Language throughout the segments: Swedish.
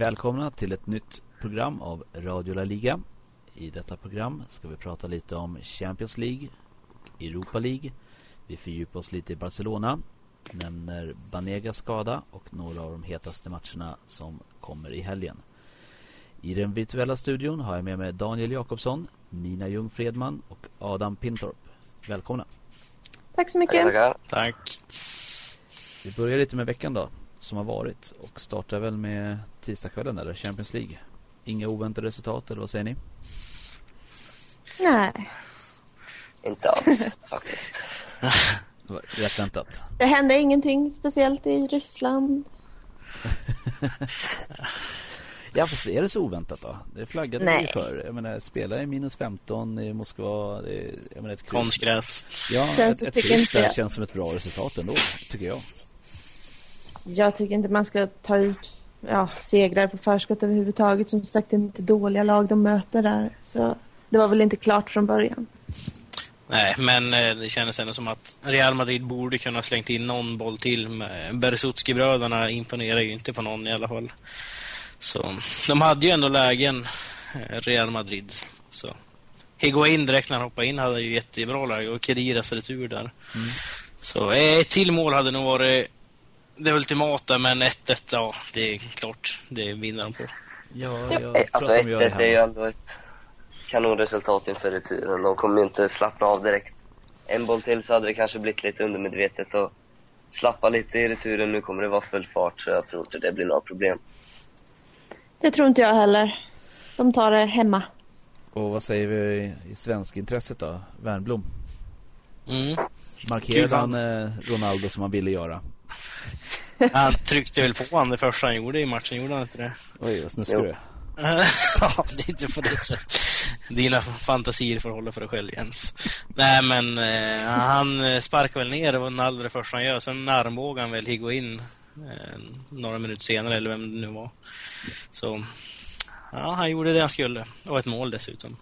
Välkomna till ett nytt program av Radio La Liga. I detta program ska vi prata lite om Champions League, Europa League. Vi fördjupar oss lite i Barcelona, nämner Banegas skada och några av de hetaste matcherna som kommer i helgen. I den virtuella studion har jag med mig Daniel Jakobsson, Nina Ljung Fredman och Adam Pintorp. Välkomna! Tack så mycket! Tack. Vi börjar lite med veckan då, som har varit och startar väl med tisdagskvällen eller Champions League. Inga oväntade resultat eller vad säger ni? Nej, Inte alls faktiskt. Det var rätt väntat. det hände ingenting speciellt i Ryssland. Ja, fast är det så oväntat då? Det flaggade vi Nej. ju för. Jag menar, spela i minus 15 i Moskva. Det är, jag menar, ett. Konstgräs. Ja, Sen ett, ett kryss känns som ett bra resultat ändå, tycker jag. Jag tycker inte man ska ta ut ja, segrar på förskott överhuvudtaget. Som sagt, det är inte dåliga lag de möter där. Så det var väl inte klart från början. Nej, men eh, det kändes ändå som att Real Madrid borde kunna slängt in någon boll till. Men Bersutski-bröderna imponerar ju inte på någon i alla fall. Så de hade ju ändå lägen, eh, Real Madrid. Så Higuain direkt när han hoppade in hade ju jättebra läge och Kediras retur där. Så eh, ett till mål hade nog varit det ultimata, men 1-1, ja, det är klart. Det vinner de på. Ja, Ja. jag Eh, Alltså tror att de gör 1-1 är ju ändå ett kanonresultat inför returen. De kommer ju inte slappna av direkt. En boll till så hade det kanske blivit lite undermedvetet och slappa lite i returen. Nu kommer det vara full fart så jag tror inte det blir några problem. Det tror inte jag heller. De tar det hemma. Och vad säger vi i svenskintresset då? Wernbloom. Mm. Markerade han eh, Ronaldo som han ville göra? Han tryckte väl på honom det första han gjorde i matchen, gjorde han inte det? Oj, vad snuskig du är. ja, det är inte på det sättet. Dina fantasier får hålla för dig själv, Jens. Nej, men eh, han eh, sparkar väl ner Ronaldo det första han gör. Sen armbågar han väl Higuain eh, några minuter senare, eller vem det nu var. Så, ja, han gjorde det han skulle. Och ett mål dessutom.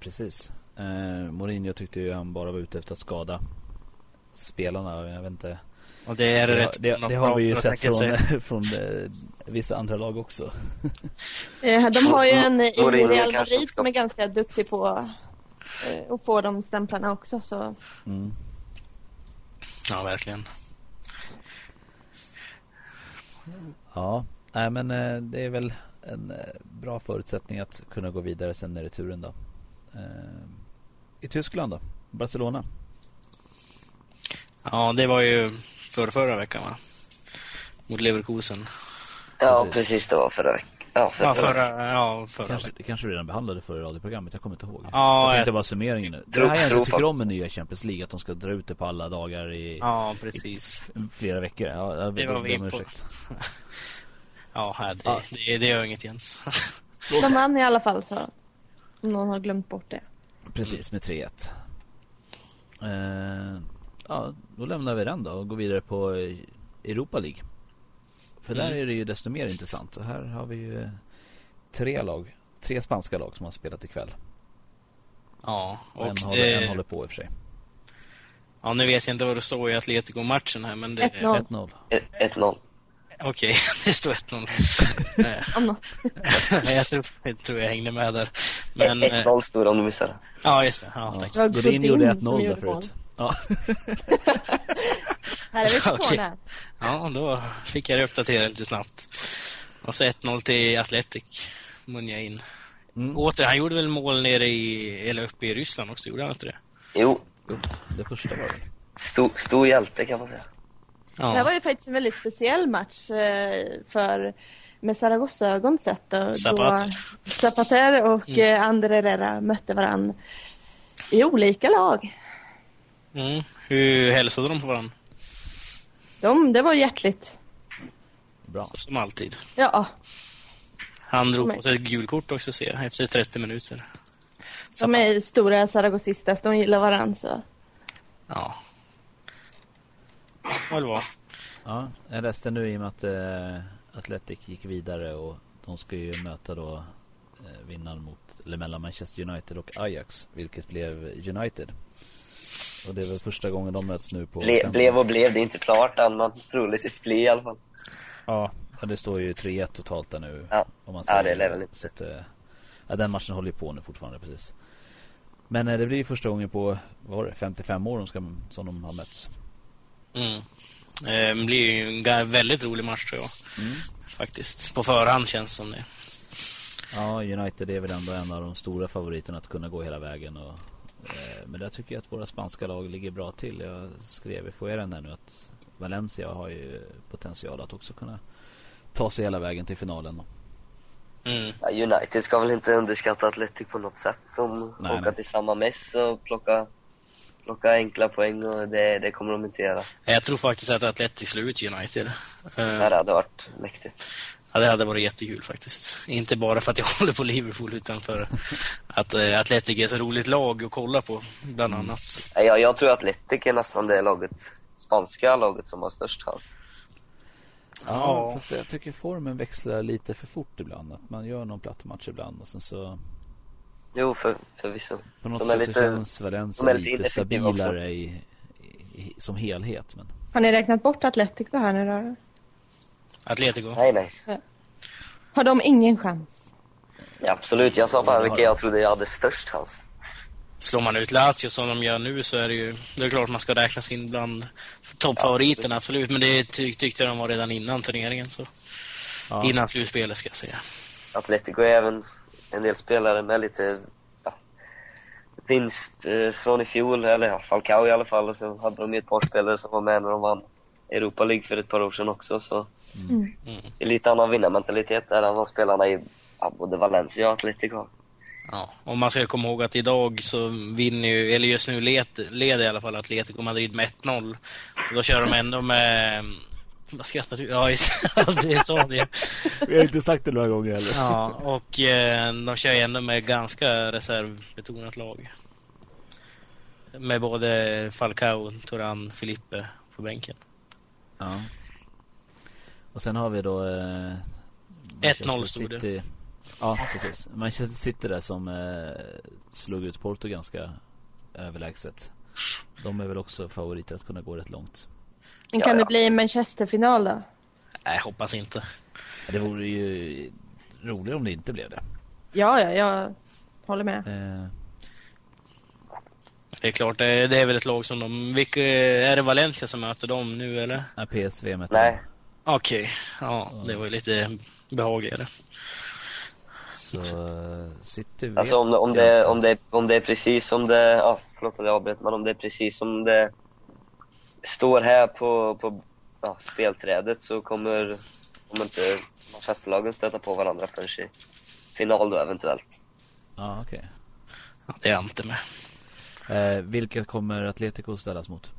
Precis. Eh, Mourinho tyckte ju han bara var ute efter att skada spelarna. Jag vet inte. Och det är Det, rätt. det, det har vi ju sett från, från eh, vissa andra lag också. Eh, De har ju en i Mourinho Real Madrid som är ganska duktig på eh, att få de stämplarna också. Så Mm. Ja, verkligen. Ja, nej men eh, det är väl en eh, bra förutsättning att kunna gå vidare sen i returen då. Eh, I Tyskland då? Barcelona? Ja, det var ju för förra veckan, va? Mot Leverkusen. Ja, Precis. precis. Det var förra veckan. Ja, förra, Ja, förra, ja, förra Kanske, veckan. kanske vi redan behandlade förra radioprogrammet, jag kommer inte ihåg. Ja, jag tänkte jag- bara summeringen nu. Det här jag inte tycker om med nya Champions League, att de ska dra ut det på alla dagar i Ja, precis. flera veckor. Ja, jag Det var vi på. Ja, det, Ja. det, det gör inget Jens. de vann i alla fall. Så om någon har glömt bort det. Precis, med 3-1. Eh, ja, då lämnar vi den då och går vidare på eh, Europa League. För där Mm. är det ju desto mer intressant. Och här har vi ju eh, tre lag, tre spanska lag som har spelat ikväll. Ja, Och och en, håller, en det, håller på i och för sig. ja, nu vet jag inte vad det står i Atletico-matchen här, men det... 1-0. 1-0. 1-0. Okej, det står 1-0. Eh, jag, tror, jag tror jag hängde med där. Men, eh, 1-0 stod det om du missade. ja, just det. Ja, Ja. tack. Det var Godin gjorde som 1-0 där förut. Ja. Här är vi på corner. Ja, då fick jag det uppdatera lite snabbt. Och så 1-0 till Atletic, Munja in. Mm. Åter, han gjorde väl mål nere i, eller uppe i Ryssland också, gjorde han inte det? Jo, Det första var det. stor, stor hjälte kan man säga. Det här var ju faktiskt en väldigt speciell match eh, för med Zaragoza-ögon sett. Zapater. Zapater och Mm. Ander Herrera mötte varann i olika lag. Mm. Hur hälsade de på varandra? De, det var hjärtligt. Bra. Som alltid. Ja, Han drog på sig ett gult kort också ser jag, efter 30 minuter. de är stora Zaragozistas, de gillar varann så. Ja. Vad det var. Ja, jag läste nu i och med att eh, Atletic gick vidare och de ska ju möta då eh, vinnaren mot, eller mellan Manchester United och Ajax, vilket blev United. Och det är väl första gången de möts nu på Ble, fem- blev och blev, det är inte klart än, men troligtvis blir i alla fall. Ja, det står ju 3-1 totalt där nu. Ja. Om man Ja, det väl inte. så att, ja, den matchen håller ju på nu fortfarande precis. Men eh, det blir ju första gången på, vad var det, 55 år de ska, som de har mötts. Mm. Eh, Det blir ju en väldigt rolig match tror jag. Mm. Faktiskt. På förhand känns det som det. Ja, United är väl ändå en av de stora favoriterna att kunna gå hela vägen. Och, men där tycker jag att våra spanska lag ligger bra till. Jag skrev i foajén där nu att Valencia har ju potential att också kunna ta sig hela vägen till finalen. Mm. United ska väl inte underskatta Atletic på något sätt. De Nej, åker nej. till samma mäss och plocka, plocka enkla poäng och det, det kommer de inte göra. Jag tror faktiskt att Atletic slår ut United. Det Eh, här hade varit mäktigt. Ja, det hade varit jättekul faktiskt. Inte bara för att jag håller på Liverpool utan för att eh, Atletic är ett roligt lag att kolla på, bland annat. Nej, Jag, tror att Atletic är nästan det laget, spanska laget som har störst chans. Ja, fast jag tycker formen växlar lite för fort ibland. Att man gör någon platt match ibland och sen så Jo, för, förvisso. på något De är sätt lite- så känns Valencia lite lite, stabilare i, i, som helhet. Men Har ni räknat bort Atletico här nu då? Atletico. Nej, nej. Har de ingen chans? Ja, absolut. Jag sa bara vilka jag trodde jag hade störst chans. Slår man ut Lazio som de gör nu så är det ju... Det är klart man ska räknas in bland toppfavoriterna, absolut. Men det ty tyckte de var redan innan turneringen. Så. ja, Innan slutspelet ska jag säga. Atletico är även en del spelare med lite ja, vinst eh, från i fjol, eller ja, Falcao i alla fall. Och så hade de ju ett par spelare som var med när de vann Europa League för ett par år sedan också. Så Mm. det är lite annan vinnarmentalitet där än vad spelarna i både Valencia och Atletico. Ja, och man ska komma ihåg att idag så vinner ju, eller just nu led, leder i alla fall Atletico Madrid med 1-0. Och då kör de ändå med... Vad skrattar du? Ja, det sa det. Vi har inte sagt det några gånger heller. Ja, och eh, de kör ju ändå med ganska reservbetonat lag. Med både Falcao, Turan, Filippe på bänken. Ja. Och sen har vi då... Eh, 1-0 Manchester stod det. Ja, precis. Manchester City där som eh, slog ut Porto ganska överlägset. De är väl också favoriter att kunna gå rätt långt. Men Ja, kan ja. det bli en Manchester-final då? Nej, hoppas inte. Ja, Det vore ju roligare om det inte blev det. Ja, ja, jag håller med. Eh, Det är klart, det, det är väl ett lag som de... Vilka, är det Valencia som möter dem nu eller? nej, PSV möter Nej. Okej, ja det var ju lite behagligare. Så eh, City vet Alltså om, om, det, inte. om, det, om det är precis som det, ja, förlåt att jag avbröt, men om det är precis som det står här på, på ja, spelträdet så kommer, kommer inte Manchesterlagen stöta på varandra förrän i final då eventuellt. Ja, okej. Ja, det är jag inte med. Eh, vilka kommer Atletico ställas mot?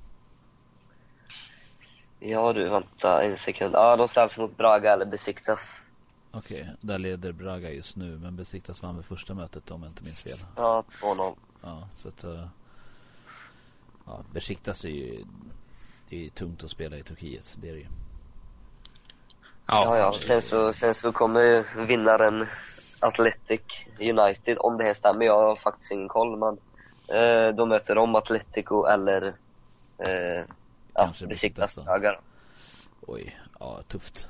Ja du, vänta en sekund. Ja, de ställs mot Braga eller Besiktas. Okej, där leder Braga just nu. Men Besiktas vann väl första mötet om jag inte minns fel. Ja, 2-0. Ja, så att... eh, ja, Besiktas är ju... Det är ju tungt att spela i Turkiet. Det är det ju. Ja, ja. Sen så, sen så kommer ju vinnaren Athletic United, om det här stämmer. Jag har faktiskt ingen koll, men eh, de möter om Atletico eller eh, ja, Kanske Besiktas Besiktas då. Braga då. Oj, ja tufft.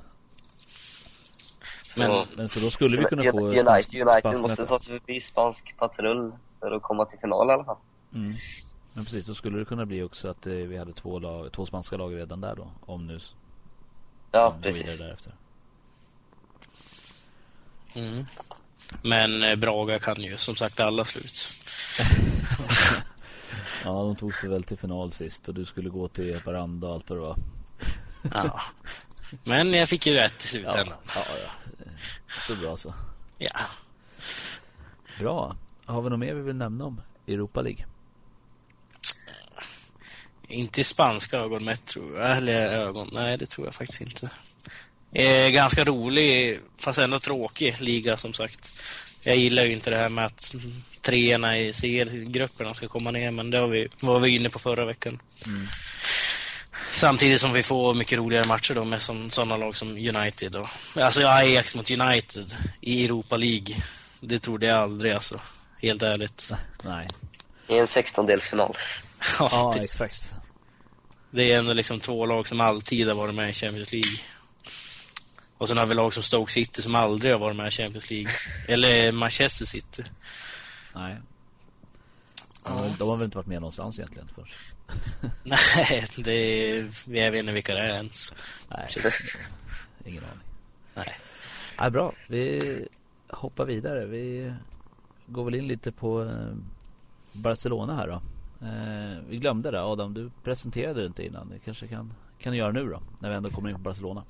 Så- Men- Men så då skulle vi kunna få United, spansk- United spansk måste ta sig förbi spansk patrull för att komma till final i alla fall. Mm. Men precis, då skulle det kunna bli också att eh, vi hade två, lag, två spanska lag redan där då. Om nu Ja, vidare precis. därefter. Mm. Men eh, Braga kan ju som sagt alla slut. Ja, de tog sig väl till final sist och du skulle gå till Baranda och allt vad det var. Ja. Men jag fick ju rätt i Ja, slutändan. ja, ja. Så bra så. Ja. Bra. Har vi något mer vi vill nämna om Europa League? Inte i spanska ögon mätt tror jag. Eller ögon. Nej, det tror jag faktiskt inte. Eh, ganska rolig, fast ändå tråkig liga som sagt. Jag gillar ju inte det här med att treorna i CL-grupperna ska komma ner, men det har vi, var vi inne på förra veckan. Samtidigt som vi får mycket roligare matcher då med som, sådana lag som United. Och, alltså Ajax mot United i Europa League. Det trodde jag aldrig alltså. Helt ärligt. Nej. I en 16-delsfinal. Ja, Ja, precis. exakt. Det är ändå liksom två lag som alltid har varit med i Champions League. Och sen har vi lag som Stoke City som aldrig har varit med i Champions League. Eller Manchester City. Nej. De, har- de har väl inte varit med någonstans egentligen först. Nej, det är, jag vet inte vilka det är ens. Nej, Precis. ingen aning. Nej. Ja, bra, vi hoppar vidare. Vi går väl in lite på eh, Barcelona här då. Eh, vi glömde det. Adam, du presenterade det inte innan. Det kanske kan, kan du göra nu då, när vi ändå kommer in på Barcelona.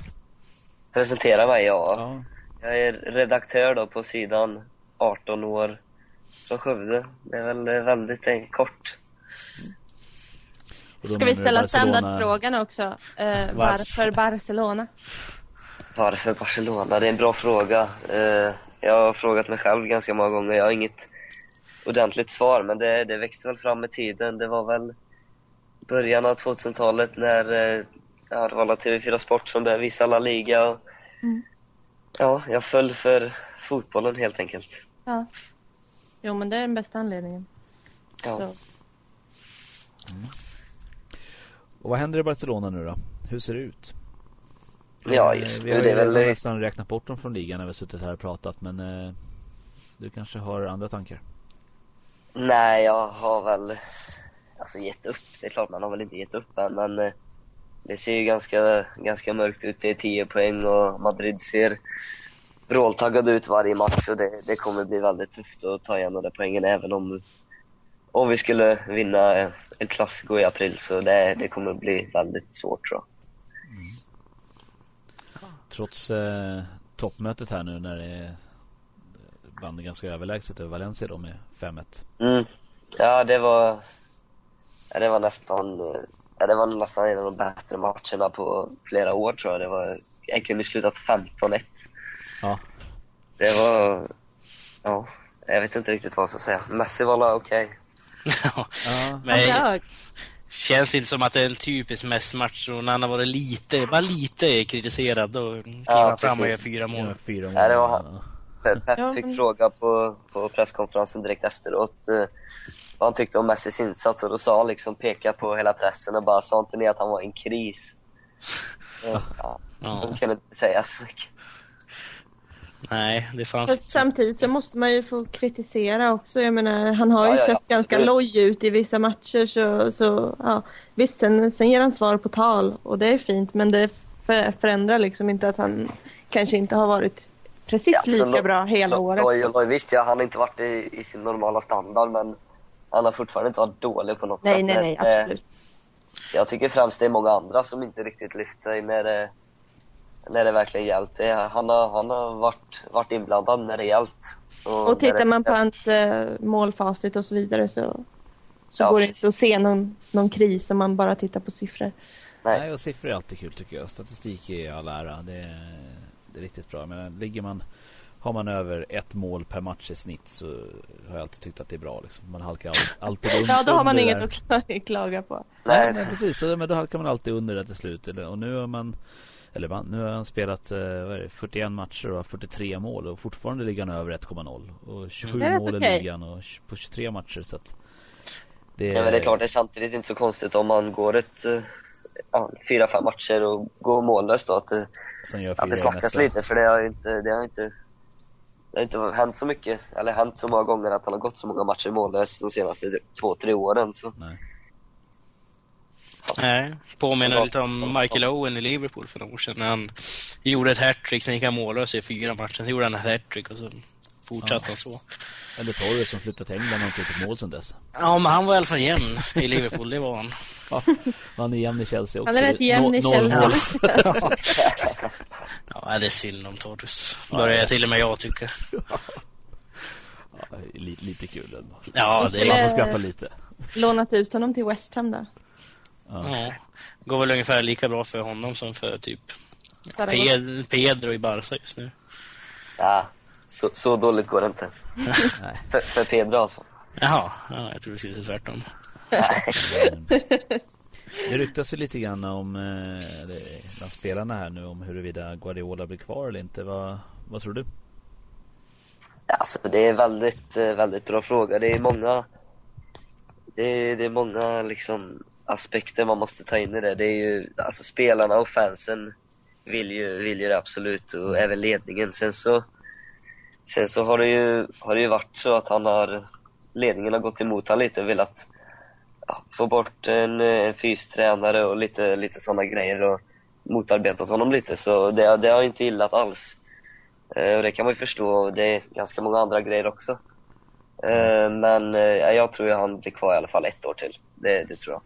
Presentera mig, ja. Ja, Jag är redaktör då på sidan 18 år från Skövde. Det är väl väldigt eh, kort. Ska vi ställa Barcelona- standardfrågan också? Eh, varför Barcelona? Varför Barcelona? Det är en bra fråga. Eh, jag har frågat mig själv ganska många gånger. Jag har inget ordentligt svar, men det, det växte väl fram med tiden. Det var väl början av 2000-talet när eh, ja, det var alla TV4 Sport som började visa La Liga. Och, Mm. Ja, jag föll för fotbollen helt enkelt. Ja. Jo, men det är den bästa anledningen. Ja. Så. Och vad händer i Barcelona nu då? Hur ser det ut? Ja, Eh, just vi nu, har det är väl- redan nästan räknat bort dem från ligan när vi har suttit här och pratat men eh, du kanske har andra tankar? Nej, jag har väl alltså gett upp. Det är klart man har väl inte gett upp än, men eh, det ser ju ganska, ganska mörkt ut. Det är 10 poäng och Madrid ser vråltaggade ut varje match och det, det kommer bli väldigt tufft att ta igen de där poängen även om, om vi skulle vinna eh, El Clasico i april så det, det kommer bli väldigt svårt tror jag. Trots eh, toppmötet här nu när det vann ganska överlägset över Valencia då med 5-1. Mm. Ja, det var, ja, det var nästan, ja, det var nästan en av de bättre matcherna på flera år tror jag. Det var, jag kunde slutat 15-1. Ja, Det var, ja, jag vet inte riktigt vad jag ska säga. Messi var la okej. Flög. känns inte som att det är en typisk Messi-match och när han har varit lite, bara lite kritiserad då kliver Ja, han fram och gör fyra mål. Ja, fyra mål. Ja, det var han. Pep fick fråga på, på presskonferensen direkt efteråt eh, vad han tyckte om Messis insats och då sa han liksom, peka på hela pressen och bara, sa inte ni att han var i en kris? Ja, ja, Ja. de kan inte säga så mycket. Nej, det fanns Fast samtidigt så måste man ju få kritisera också. Jag menar, han har ju Ja, ja, ja, sett ganska loj ut i vissa matcher så, så ja. Visst, sen, sen ger han svar på tal och det är fint men det för, förändrar liksom inte att han kanske inte har varit precis Ja, lika lo- bra hela Lo- året. Loj, Loj, visst, ja, han har inte varit i, i sin normala standard men han har fortfarande inte varit dålig på något Nej, sätt. nej, Men, nej, eh, absolut. Jag tycker främst det är många andra som inte riktigt lyft sig när det, när det verkligen gällt. Det, han har, han har varit, varit inblandad när det gällt. Och när tittar det- man på hans eh, målfacit och så vidare så, så Ja, går det precis. inte att se någon, någon kris om man bara tittar på siffror. Nej. Nej, och siffror är alltid kul tycker jag. Statistik är all ära. Det är, det är riktigt bra. Men ligger man har man över ett mål per match i snitt så har jag alltid tyckt att det är bra. Liksom. Man halkar all, alltid un- Ja, då har man under inget att kla- klaga på. Nej, men precis. Så, men då halkar man alltid under det till slut. Och nu har man eller man, nu har han spelat eh, vad är det, 41 matcher och har 43 mål och fortfarande ligger han över 1,0. Och 27 Det är rätt mål i okej. ligan och på 23 matcher. Så att det, Ja, men det är klart, det är samtidigt inte så konstigt om man går ett eh, ja, fyra, fem matcher och går mållös då, att att det i snackas nästa. lite för det har ju inte, det har inte det har inte hänt så mycket, eller hänt så många gånger att han har gått så många matcher mållös de senaste typ, två, tre åren så Nej. Nej, påminner lite om Michael Owen i Liverpool för några år sedan när han gjorde ett hattrick, sen gick han mållös i fyra matcher, sen gjorde han ett hattrick och så fortsatte han så. Eller Torres som flyttat till England och inte gjort mål sen dess. Ja, men han var i alla fall jämn i Liverpool, det var han. Ja, han är jämn i Chelsea också. Han är rätt jämn i Chelsea. Ja, det är synd om Torres. Börjar till och med jag tycka. Ja, lite, lite kul ändå. Ja, det skulle- Man är... får skratta lite. Lånat ut honom till West Ham då. Ja. Ja. Går väl ungefär lika bra för honom som för typ Pedro i Barca just nu. ja, så, så dåligt går det inte. För, för Pedro alltså. Jaha, ja, jag tror det skulle säga tvärtom. Det ryktas ju lite grann om eh, bland spelarna här nu om huruvida Guardiola blir kvar eller inte. Vad, vad tror du? Alltså det är väldigt, eh, väldigt bra fråga. Det är många, det är, det är många liksom aspekter man måste ta in i det. Det är ju, alltså spelarna och fansen vill ju, vill ju det absolut och även ledningen. Sen så, sen så har det ju, har det ju varit så att han har, ledningen har gått emot honom lite och velat ja, få bort en, en fystränare och lite, lite sådana grejer och motarbetat honom lite så det, det har inte gillat alls. Eh, och det kan man ju förstå, det är ganska många andra grejer också. Eh, men eh, jag tror ju han blir kvar i alla fall ett år till. Det, det tror jag.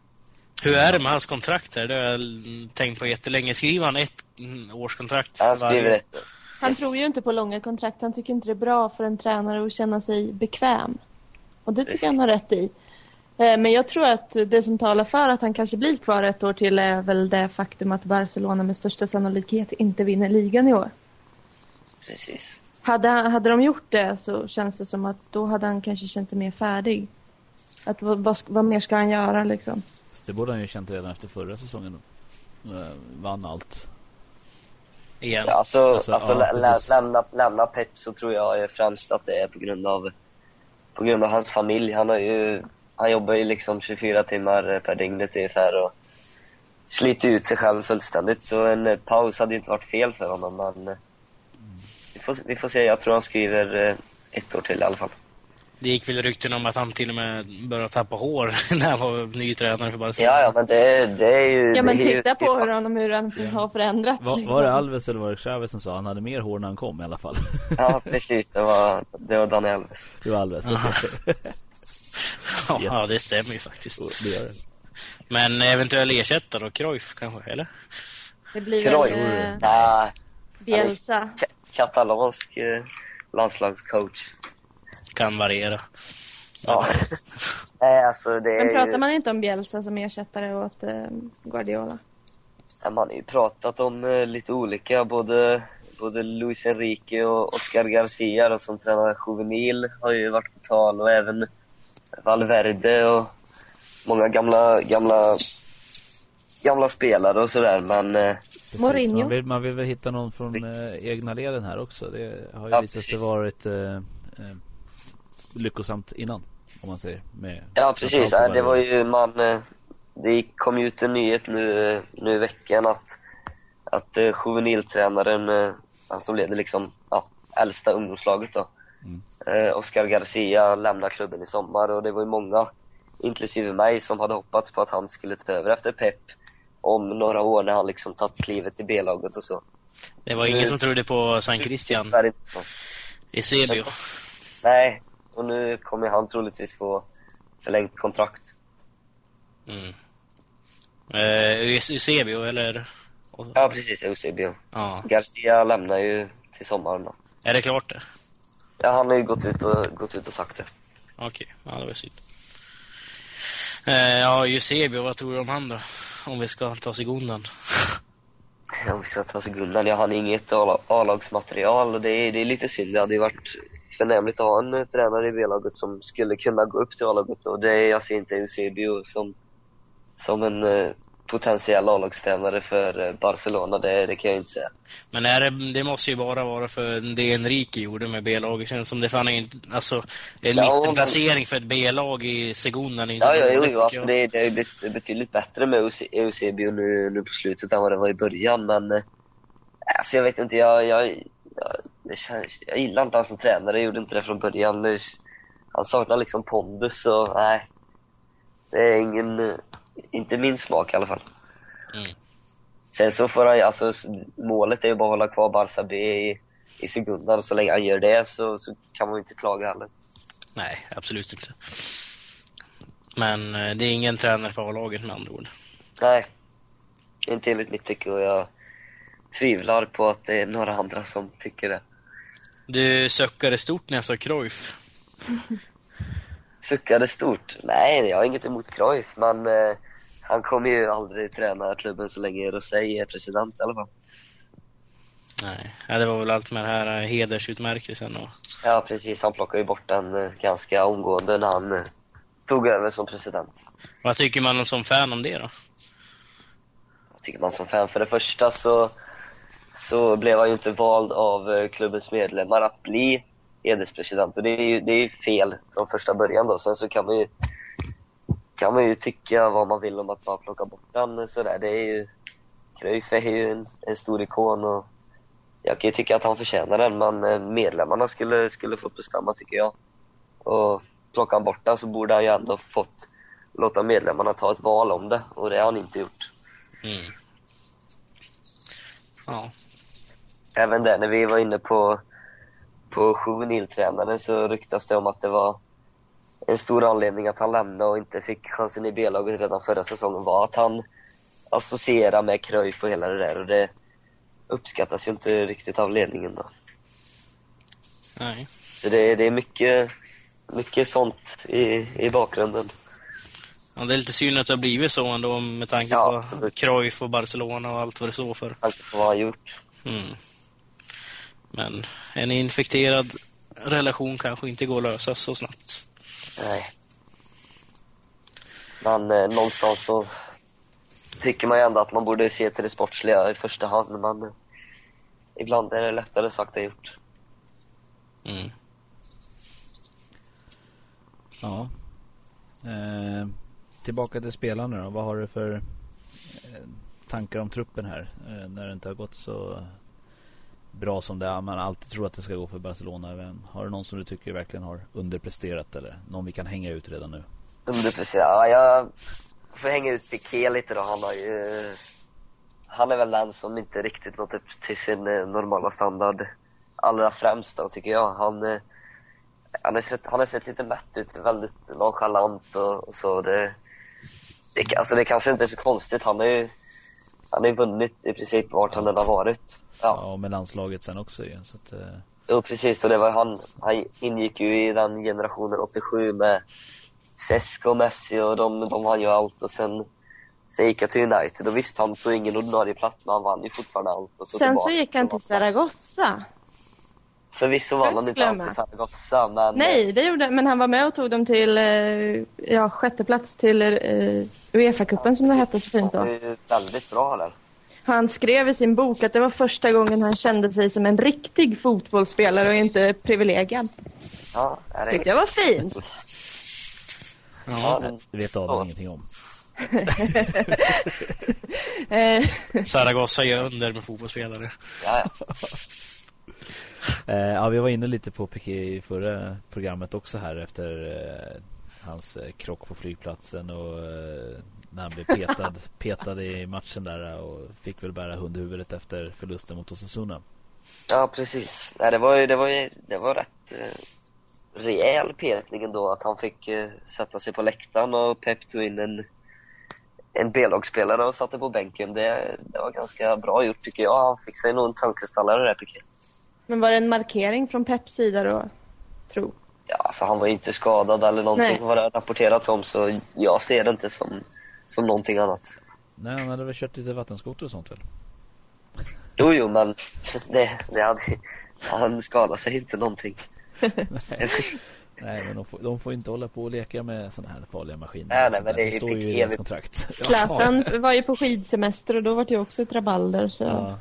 Hur är det med hans kontrakt? Det har jag tänkt på jättelänge. Skriver han ett mm, årskontrakt? Han skriver ett. Han Yes. tror ju inte på långa kontrakt. Han tycker inte det är bra för en tränare att känna sig bekväm. Och det tycker jag han har rätt i. Eh, Men jag tror att det som talar för att han kanske blir kvar ett år till är väl det faktum att Barcelona med största sannolikhet inte vinner ligan i år. Precis. Hade, hade de gjort det så känns det som att då hade han kanske känt sig mer färdig. Att vad, vad, vad mer ska han göra liksom? Så det borde han ju känt redan efter förra säsongen. Eh, Vann allt. Igen. Ja, alltså, Alltså, alltså, ja, lä- lämna, lämna Pep så tror jag främst att det är på grund av på grund av hans familj. Han har ju, han jobbar ju liksom 24 timmar per dygn ungefär och sliter ut sig själv fullständigt. Så en paus hade ju inte varit fel för honom men vi får, vi får se. Jag tror han skriver eh, ett år till i alla fall. Det gick väl rykten om att han till och med började tappa hår när han var ny tränare för Barcelona. Ja, ja, men det, det är ju... Ja men ju- titta på hur han, hur han har förändrats. Var, liksom. var det Alves eller var det Chavez som sa han hade mer hår när han kom i alla fall? Ja, precis. Det var, det var Daniel Alves. Det var Alves. Okej. Ja, ja, det stämmer ju faktiskt. det gör det. Men eventuell ersättare då? Cruyff kanske, eller? Det blir Kroj. väl eh, Bielsa. ka- katalansk eh, landslagscoach. Kan variera. Ja. Nej, alltså det är Men ju- pratar man inte om Bielsa som ersättare åt eh, Guardiola? Ja, Man har ju pratat om eh, lite olika, både, både Luis Enrique och Oscar Garcia då, som tränar juvenil har ju varit på tal och även Valverde och många gamla, gamla, gamla spelare och sådär men eh, Precis. Mourinho. Man vill, man vill väl hitta någon från eh, egna leden här också. Det har ju Ja, visat sig precis. varit eh, eh, lyckosamt innan. Om man säger. Med, ja precis, ja, det var ju man, eh, det kom ju ut en nyhet nu, eh, nu i veckan att, att eh, juveniltränaren, han som leder liksom, ja, äldsta ungdomslaget då, Mm. Oscar Garcia lämnar klubben i sommar och det var ju många, inklusive mig, som hade hoppats på att han skulle ta över efter Pep om några år när han liksom tagit klivet i B-laget och så. Det var ingen som trodde på San Christian så. Eusebio. Nej, och nu kommer han troligtvis få förlängt kontrakt. Mm. Eh, Eus- Eusebio, eller? Ja precis, Eusebio. Ja. Garcia lämnar ju till sommaren då. Är det klart det? Ja, han har ju gått ut och, gått ut och sagt det. Okej, ja det var synd. Eh, ja, Eusebio, vad tror du om han då? Om vi ska ta oss i godan. Om vi ska ta sekundan, ja han är inget A-lagsmaterial och det är, det är lite synd. Det hade ju varit förnämligt att ha en eh, tränare i B-laget som skulle kunna gå upp till A-laget. Och det, jag ser inte Eusebio som, som en eh, potentiell A-lagstränare för eh, Barcelona, det, det kan jag inte säga. Men är det, det måste ju bara vara för det Enrique gjorde med B-laget. Känns som det fan är inte, alltså, en Ja, mittenplacering för ett B-lag i Segundan är inte Ja, jo, jo, alltså det, det är betydligt bättre med Euse- Eusebio nu, nu på slutet än vad det var i början, men alltså jag vet inte, jag, jag, jag, känns, jag gillar inte han som tränare, jag gjorde inte det från början. Det, han saknar liksom pondus och nej, det är ingen, inte min smak i alla fall. Mm. Sen så får han alltså målet är ju bara att hålla kvar Barca B i, i sekunden och så länge han gör det så, så kan man ju inte klaga heller. Nej, absolut inte. Men eh, det är ingen tränare för A-laget med andra ord. Nej, inte enligt mitt tycke och jag tvivlar på att det är några andra som tycker det. Du suckade stort när jag sa Cruyff. Suckade stort? Nej, jag har inget emot Cruyff, men eh, han kommer ju aldrig träna klubben så länge Rosé är president i alla fall. Nej, ja, det var väl allt med det här eh, hedersutmärkelsen och... Ja, precis. Han plockade ju bort den eh, ganska omgående när han eh, tog över som president. Vad tycker man som fan om det då? Vad tycker man som fan? För det första så, så blev han ju inte vald av eh, klubbens medlemmar att bli hederspresident och det är ju, det är ju fel från första början då. Sen så kan man ju kan man ju tycka vad man vill om att man plockar bort den sådär. Det är ju Cruyff är ju en, en stor ikon och jag kan ju tycka att han förtjänar den, men eh, medlemmarna skulle, skulle få bestämma tycker jag. Och plockar han bort den så borde han ju ändå fått låta medlemmarna ta ett val om det, och det har han inte gjort. Mm. Ja. Även där när vi var inne på, på juveniltränaren så ryktas det om att det var en stor anledning att han lämnade och inte fick chansen i B-laget redan förra säsongen var att han associerar med Cruyff och hela det där och det uppskattas ju inte riktigt av ledningen då. Nej. Så det, det är mycket, mycket sånt i, i bakgrunden. Ja, det är lite synd att det har blivit så ändå med tanke Ja, på absolut. Cruyff och Barcelona och allt vad det står för. På vad han gjort. Mm. Men en infekterad relation kanske inte går att lösa så snabbt. Nej. Men eh, någonstans så tycker man ju ändå att man borde se till det sportsliga i första hand, men eh, ibland är det lättare sagt än gjort. Mm. Ja. Eh, tillbaka till spelarna då. Vad har du för eh, tankar om truppen här? Eh, när det inte har gått så bra som det är. Man alltid tror att det ska gå för Barcelona. Vem, har du någon som du tycker verkligen har underpresterat eller någon vi kan hänga ut redan nu? Underpresterat? Ja, jag får hänga ut Piqué lite då. Han har ju... Han är väl den som inte riktigt nått upp till sin eh, normala standard. Allra främst då, tycker jag. Han, han, har sett, han har sett lite mätt ut, väldigt nonchalant och, och så. Det, det, alltså det kanske inte är så konstigt. Han har ju han har vunnit i princip vart han än har varit. Ja, Ja, och med landslaget sen också ju. Så att, eh, jo, precis. Och det var han, han ingick ju i den generationen 87 med Cesc och Messi och de, de vann ju allt och sen Sen gick jag till United och visst han tog ingen ordinarie plats men han vann ju fortfarande allt. Och så Sen tillbaka så gick han till Zaragoza. Förvisso vann han inte allt Glömma. i Zaragoza men Nej, det gjorde men han var med och tog dem till, eh, ja, sjätte plats till eh, Uefa-cupen som det hette så fint han då. var ju väldigt bra där. Han skrev i sin bok att det var första gången han kände sig som en riktig fotbollsspelare och inte privilegierad. Ja, är det Tyckte jag var fint. Ja, Ja. men, det vet Adam Ja. ingenting om. Eh, Zaragoza gör under med fotbollsspelare. ja, ja. Eh, ja, vi var inne lite på Piqué i förra programmet också här efter eh, hans eh, krock på flygplatsen och när han blev petad, petad i matchen där och fick väl bära hundhuvudet efter förlusten mot Osasuna. ja precis. Nej, det var ju, det var ju, det var rätt eh, rejäl petning ändå att han fick eh, sätta sig på läktaren och Pep tog in en en B-lagsspelare och satte på bänken. Det, det var ganska bra gjort tycker jag. Han fick sig nog en tankeställare där Piqué. Men var det en markering från Peps sida då? Tro. Ja, alltså han var ju inte skadad eller någonting Nej. vad det rapporterats om så jag ser det inte som, som någonting annat. Nej, han hade väl kört lite vattenskoter och sånt väl? Jo, jo, men det, det hade, han skadade sig inte någonting. Nej, men de får, de får inte hålla på och leka med sådana här farliga maskiner. Nej, nej, men det är ju står ju i deras kontrakt. Zlatan var ju på skidsemester och då var det ju också ett rabalder. Så. Ja.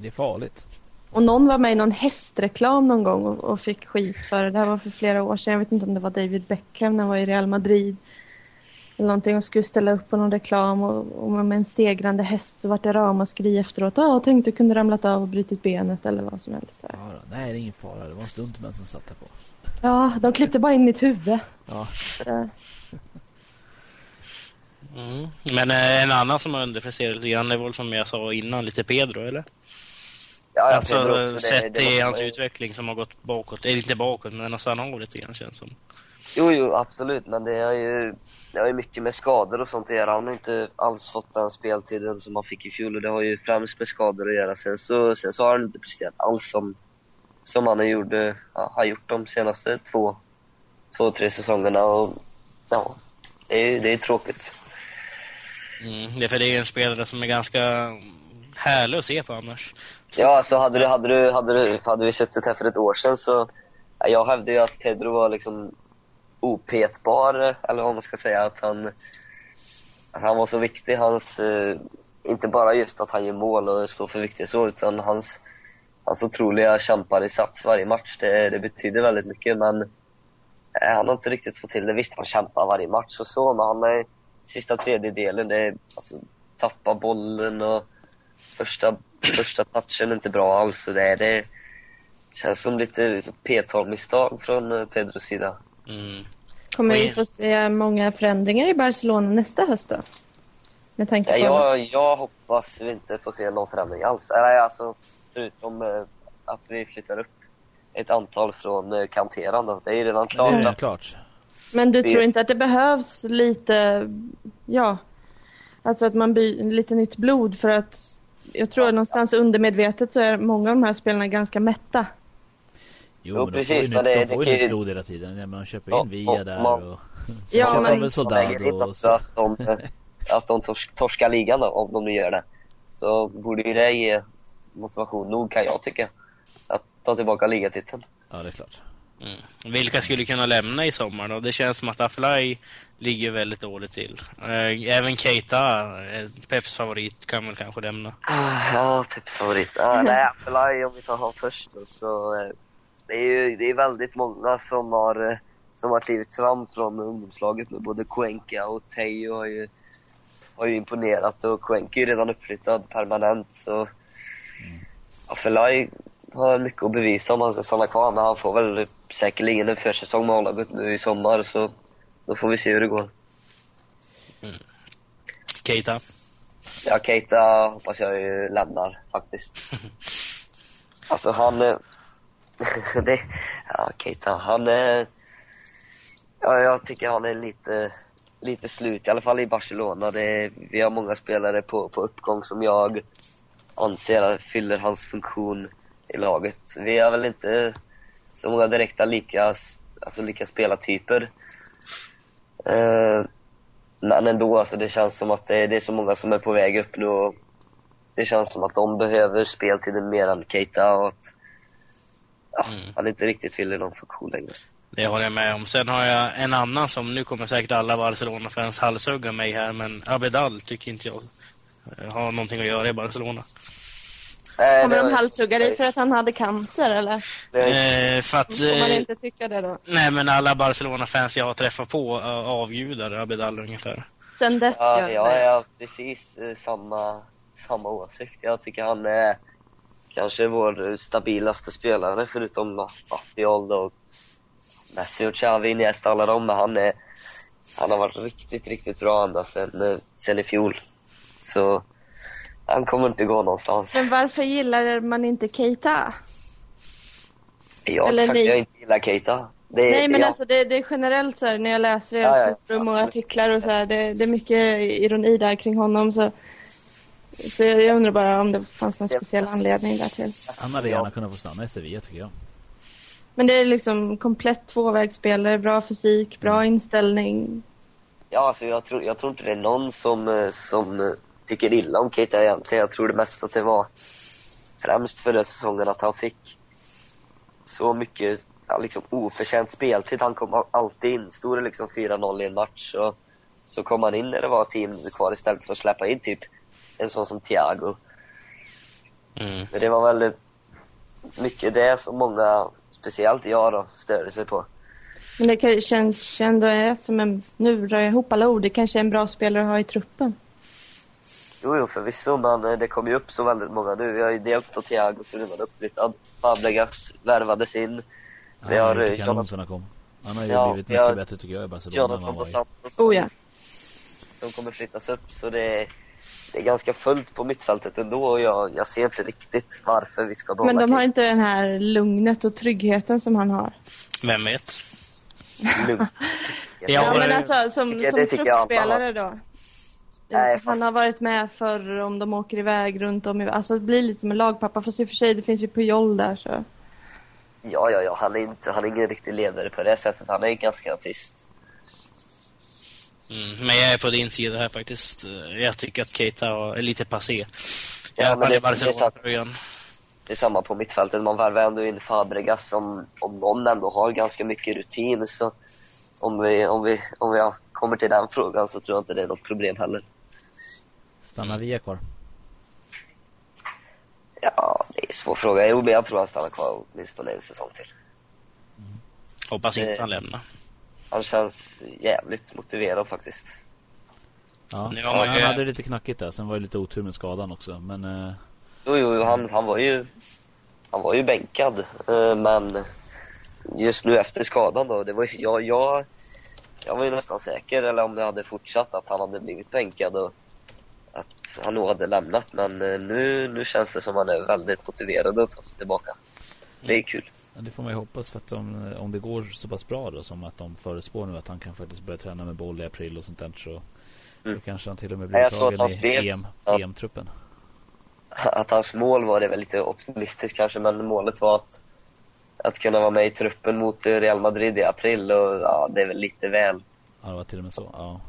Det är farligt. Och någon var med i någon hästreklam någon gång och, och fick skit för det. Det här var för flera år sedan. Jag vet inte om det var David Beckham när han var i Real Madrid. Eller någonting och skulle ställa upp på någon reklam och, och med en stegrande häst så vart det ramaskri efteråt. Ja, tänkte kunde ramlat av och brutit benet eller vad som helst. Ja, då. Nej, det är ingen fara. Det var en stuntman som satt där på. Ja, de klippte bara in mitt huvud. Ja. Mm. Men eh, en annan som har underpresterat lite grann, var väl som jag sa innan, lite Pedro, eller? Ja, alltså, också, sett måste hans utveckling som har gått bakåt, eller inte bakåt, men har stannat av lite grann känns som. Jo, jo, absolut, men det har ju, det har ju mycket med skador och sånt att göra. Han har inte alls fått den speltiden som han fick i fjol och det har ju främst med skador att göra. Sen så, sen så har han inte presterat alls som, som han gjorde, har gjort de senaste två, två, tre säsongerna och ja, det är ju det är tråkigt. Mm. Det är för det är en spelare som är ganska härlig att se på annars. Ja, alltså hade du, hade du, hade du, hade vi suttit här för ett år sedan så, jag hävdade ju att Pedro var liksom opetbar, eller vad man ska säga, att han, att han var så viktig, hans, eh, inte bara just att han gör mål och står för viktiga så, utan hans, hans otroliga kämparinsats varje match, det, det betyder väldigt mycket, men eh, han har inte riktigt fått till det. Visst, han kämpar varje match och så, men han är sista tredjedelen, det är, alltså, tappa bollen och första, första touchen är inte bra alls. Så det, är, det känns som lite P12-misstag från eh, Pedros sida. Mm. Kommer vi få se många förändringar i Barcelona nästa höst då? Med tanke Ja, på... jag, jag hoppas vi inte får se någon förändring alls. Eller alltså, förutom eh, att vi flyttar upp ett antal från eh, kanteran då. Det är ju redan klart att klart. Men du tror inte att det behövs lite, ja, alltså att man byr lite nytt blod för att jag tror att någonstans undermedvetet så är många av de här spelarna ganska mätta. Jo, Jo, men precis, de får ju, det- de får det ju nytt blod hela tiden. Ja, men de köper Ja, in Via och där man- och... Ja, köper men- de väl Soldado och så. att de, att de tors torskar ligan då, om de nu gör det. Så borde ju det ge motivation nog kan jag tycka. Att ta tillbaka ligatiteln. Ja, det är klart. Mm. Vilka skulle kunna lämna i sommar då? Det känns som att Aflai ligger väldigt dåligt till. Eh, Även Keita, eh, Peps favorit, kan väl kanske lämna. Ah, Ja, Peps favorit. Ah, nej, Appelaj om vi tar honom först då, så eh, det är ju det är väldigt många som har, som har klivit fram från ungdomslaget nu. Både Cuenca och Teo har ju, har ju imponerat och Cuenca är ju redan uppflyttad permanent så Affelaj har mycket att bevisa om han ska stanna kvar men han får väl säkerligen en försäsong med A-laget nu i sommar så då får vi se hur det går. Keita. Ja, Keita hoppas jag ju lämnar faktiskt. Alltså han... eh, det, ja, Keita, han är... Ja, jag tycker han är lite, lite slut, i alla fall i Barcelona. Det, vi har många spelare på, på uppgång som jag anser fyller hans funktion i laget. Vi har väl inte så många direkta lika, alltså lika spelartyper. Eh, men ändå, alltså det känns som att det, det är så många som är på väg upp nu och det känns som att de behöver speltiden mer än Keita och att ja, Mm. han inte riktigt fyller någon funktion längre. Det håller jag med om. Sen har jag en annan som, nu kommer säkert alla Barcelona-fans halshugga mig här, men Abedal tycker inte jag har någonting att göra i Barcelona. Nej, Kommer det de har- halshugga dig för att han hade cancer eller? Eh, för att... Får man Eh, inte tycka det då? nej, men alla Barcelona-fans jag har träffat på uh, avgudar Abedal ungefär. Sen dess Ja, jag har precis eh, samma, samma åsikt. Jag tycker han är kanske vår stabilaste spelare förutom Mafiol och Messi och Xavi, Iniesta, alla dem. Men han, är, han har varit riktigt, riktigt bra ända sen, eh, sen i fjol. Så han kommer inte gå någonstans. Men varför gillar man inte Keita? Jag har eller inte sagt ni- att jag inte gillar Keita. Det, Nej men jag, alltså det, det är generellt så här, när jag läser era Ja, ja, forum och artiklar och så här, det, det är mycket ironi där kring honom så så jag jag undrar bara om det fanns någon Ja. speciell anledning där till. Han hade gärna kunnat få stanna i Sevilla tycker jag. Men det är liksom komplett tvåvägsspelare, bra fysik, bra inställning. Ja, alltså jag tror, jag tror inte det är någon som, eh, som eh, tycker illa om Keita egentligen. Jag tror det mest att det var främst förra säsongen att han fick så mycket ja, liksom oförtjänt speltid. Han kom alltid in. Stod det liksom 4-0 i en match så, så kom han in när det var 10 minuter kvar istället för att släppa in typ en sån som Thiago. Mm. Men det var väl mycket det som många, speciellt jag då, störde sig på. Men det kan- känns ju ändå är som en, nu drar jag ihop alla ord, det kanske är en bra spelare att ha i truppen. Jo, jo förvisso, men eh, det kommer ju upp så väldigt många nu. Vi har ju dels då Thiago som redan uppflyttad. Fabregas värvades in. Vi har, har eh, gjort kanon Jonathan- sen han kom. Han har ju Ja, blivit vi mycket har bättre tycker jag i Barcelona än han var i. Oh ja. De kommer flyttas upp, så det är, det är ganska fullt på mittfältet ändå och jag, jag ser inte riktigt varför vi ska behålla Men de har inte den här lugnet och tryggheten som han har. Vem vet? Lugnt. Ja, Ja, men alltså som, som truppspelare då. Nej, han fast- har varit med förr om de åker iväg runt om i Alltså det blir lite som en lagpappa fast i och för sig det finns ju Puyol där så. Ja, ja, ja, han är inte, han är ingen riktig ledare på det sättet. Han är ganska tyst. Mm. Men jag är på din sida här faktiskt. Jag tycker att Keita är lite passé. Ja, I alla men det- det är. Barcelona-tröjan. Det är samma på mittfältet. Man värvar ändå in Fabregas som, om någon ändå har ganska mycket rutin så om vi, om vi, om vi kommer till den frågan så tror jag inte det är något problem heller. Stannar Via kvar? Ja, det är en svår fråga. Jo, men jag tror han stannar kvar åtminstone en säsong till. Hoppas inte Eh. han lämnar. Han känns jävligt motiverad faktiskt. Ja, Nu han ju- hade lite knackigt där. Sen var det lite otur med skadan också. Men eh, Jo, jo, han, han var ju han var ju bänkad. eh, Men just nu efter skadan då, det var jag, jag, jag var ju nästan säker, eller om det hade fortsatt, att han hade blivit bänkad och han nog hade lämnat. Men eh, nu, nu känns det som han är väldigt motiverad att ta sig tillbaka. Det är kul. ja, det får man ju hoppas. För att om, om det går så pass bra då. Som att de förutspår nu att han kan faktiskt börja träna med boll i april och sånt där. Så då Mm. kanske han till och med blir uttagen han i EM, ja. EM-truppen. Att hans mål var det väl lite optimistiskt kanske, men målet var att, att kunna vara med i truppen mot eh, Real Madrid i april och ja, det är väl lite väl Ja, det var till och med så. Ja.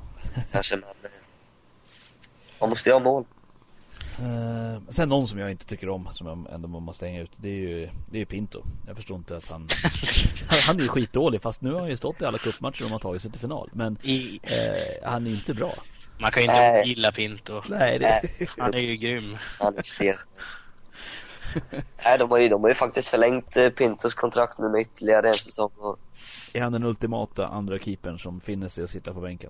kanske, men eh, man måste ju ha mål. Eh, sen någon som jag inte tycker om som jag ändå måste hänga ut. Det är ju, det är ju Pinto. Jag förstår inte att han... han- han är ju skitdålig fast nu har han ju stått i alla cupmatcher och har tagit sig till final. Men I, eh, han är inte bra. man kan ju inte Nej. ogilla Pinto. Nej, det... Nej. Han är ju grym. Han är stel. Nej, de har ju, de har ju faktiskt förlängt eh, Pintos kontrakt nu med ytterligare en säsong. Och, Är han den ultimata andra keepern som finner sig att sitta på bänken?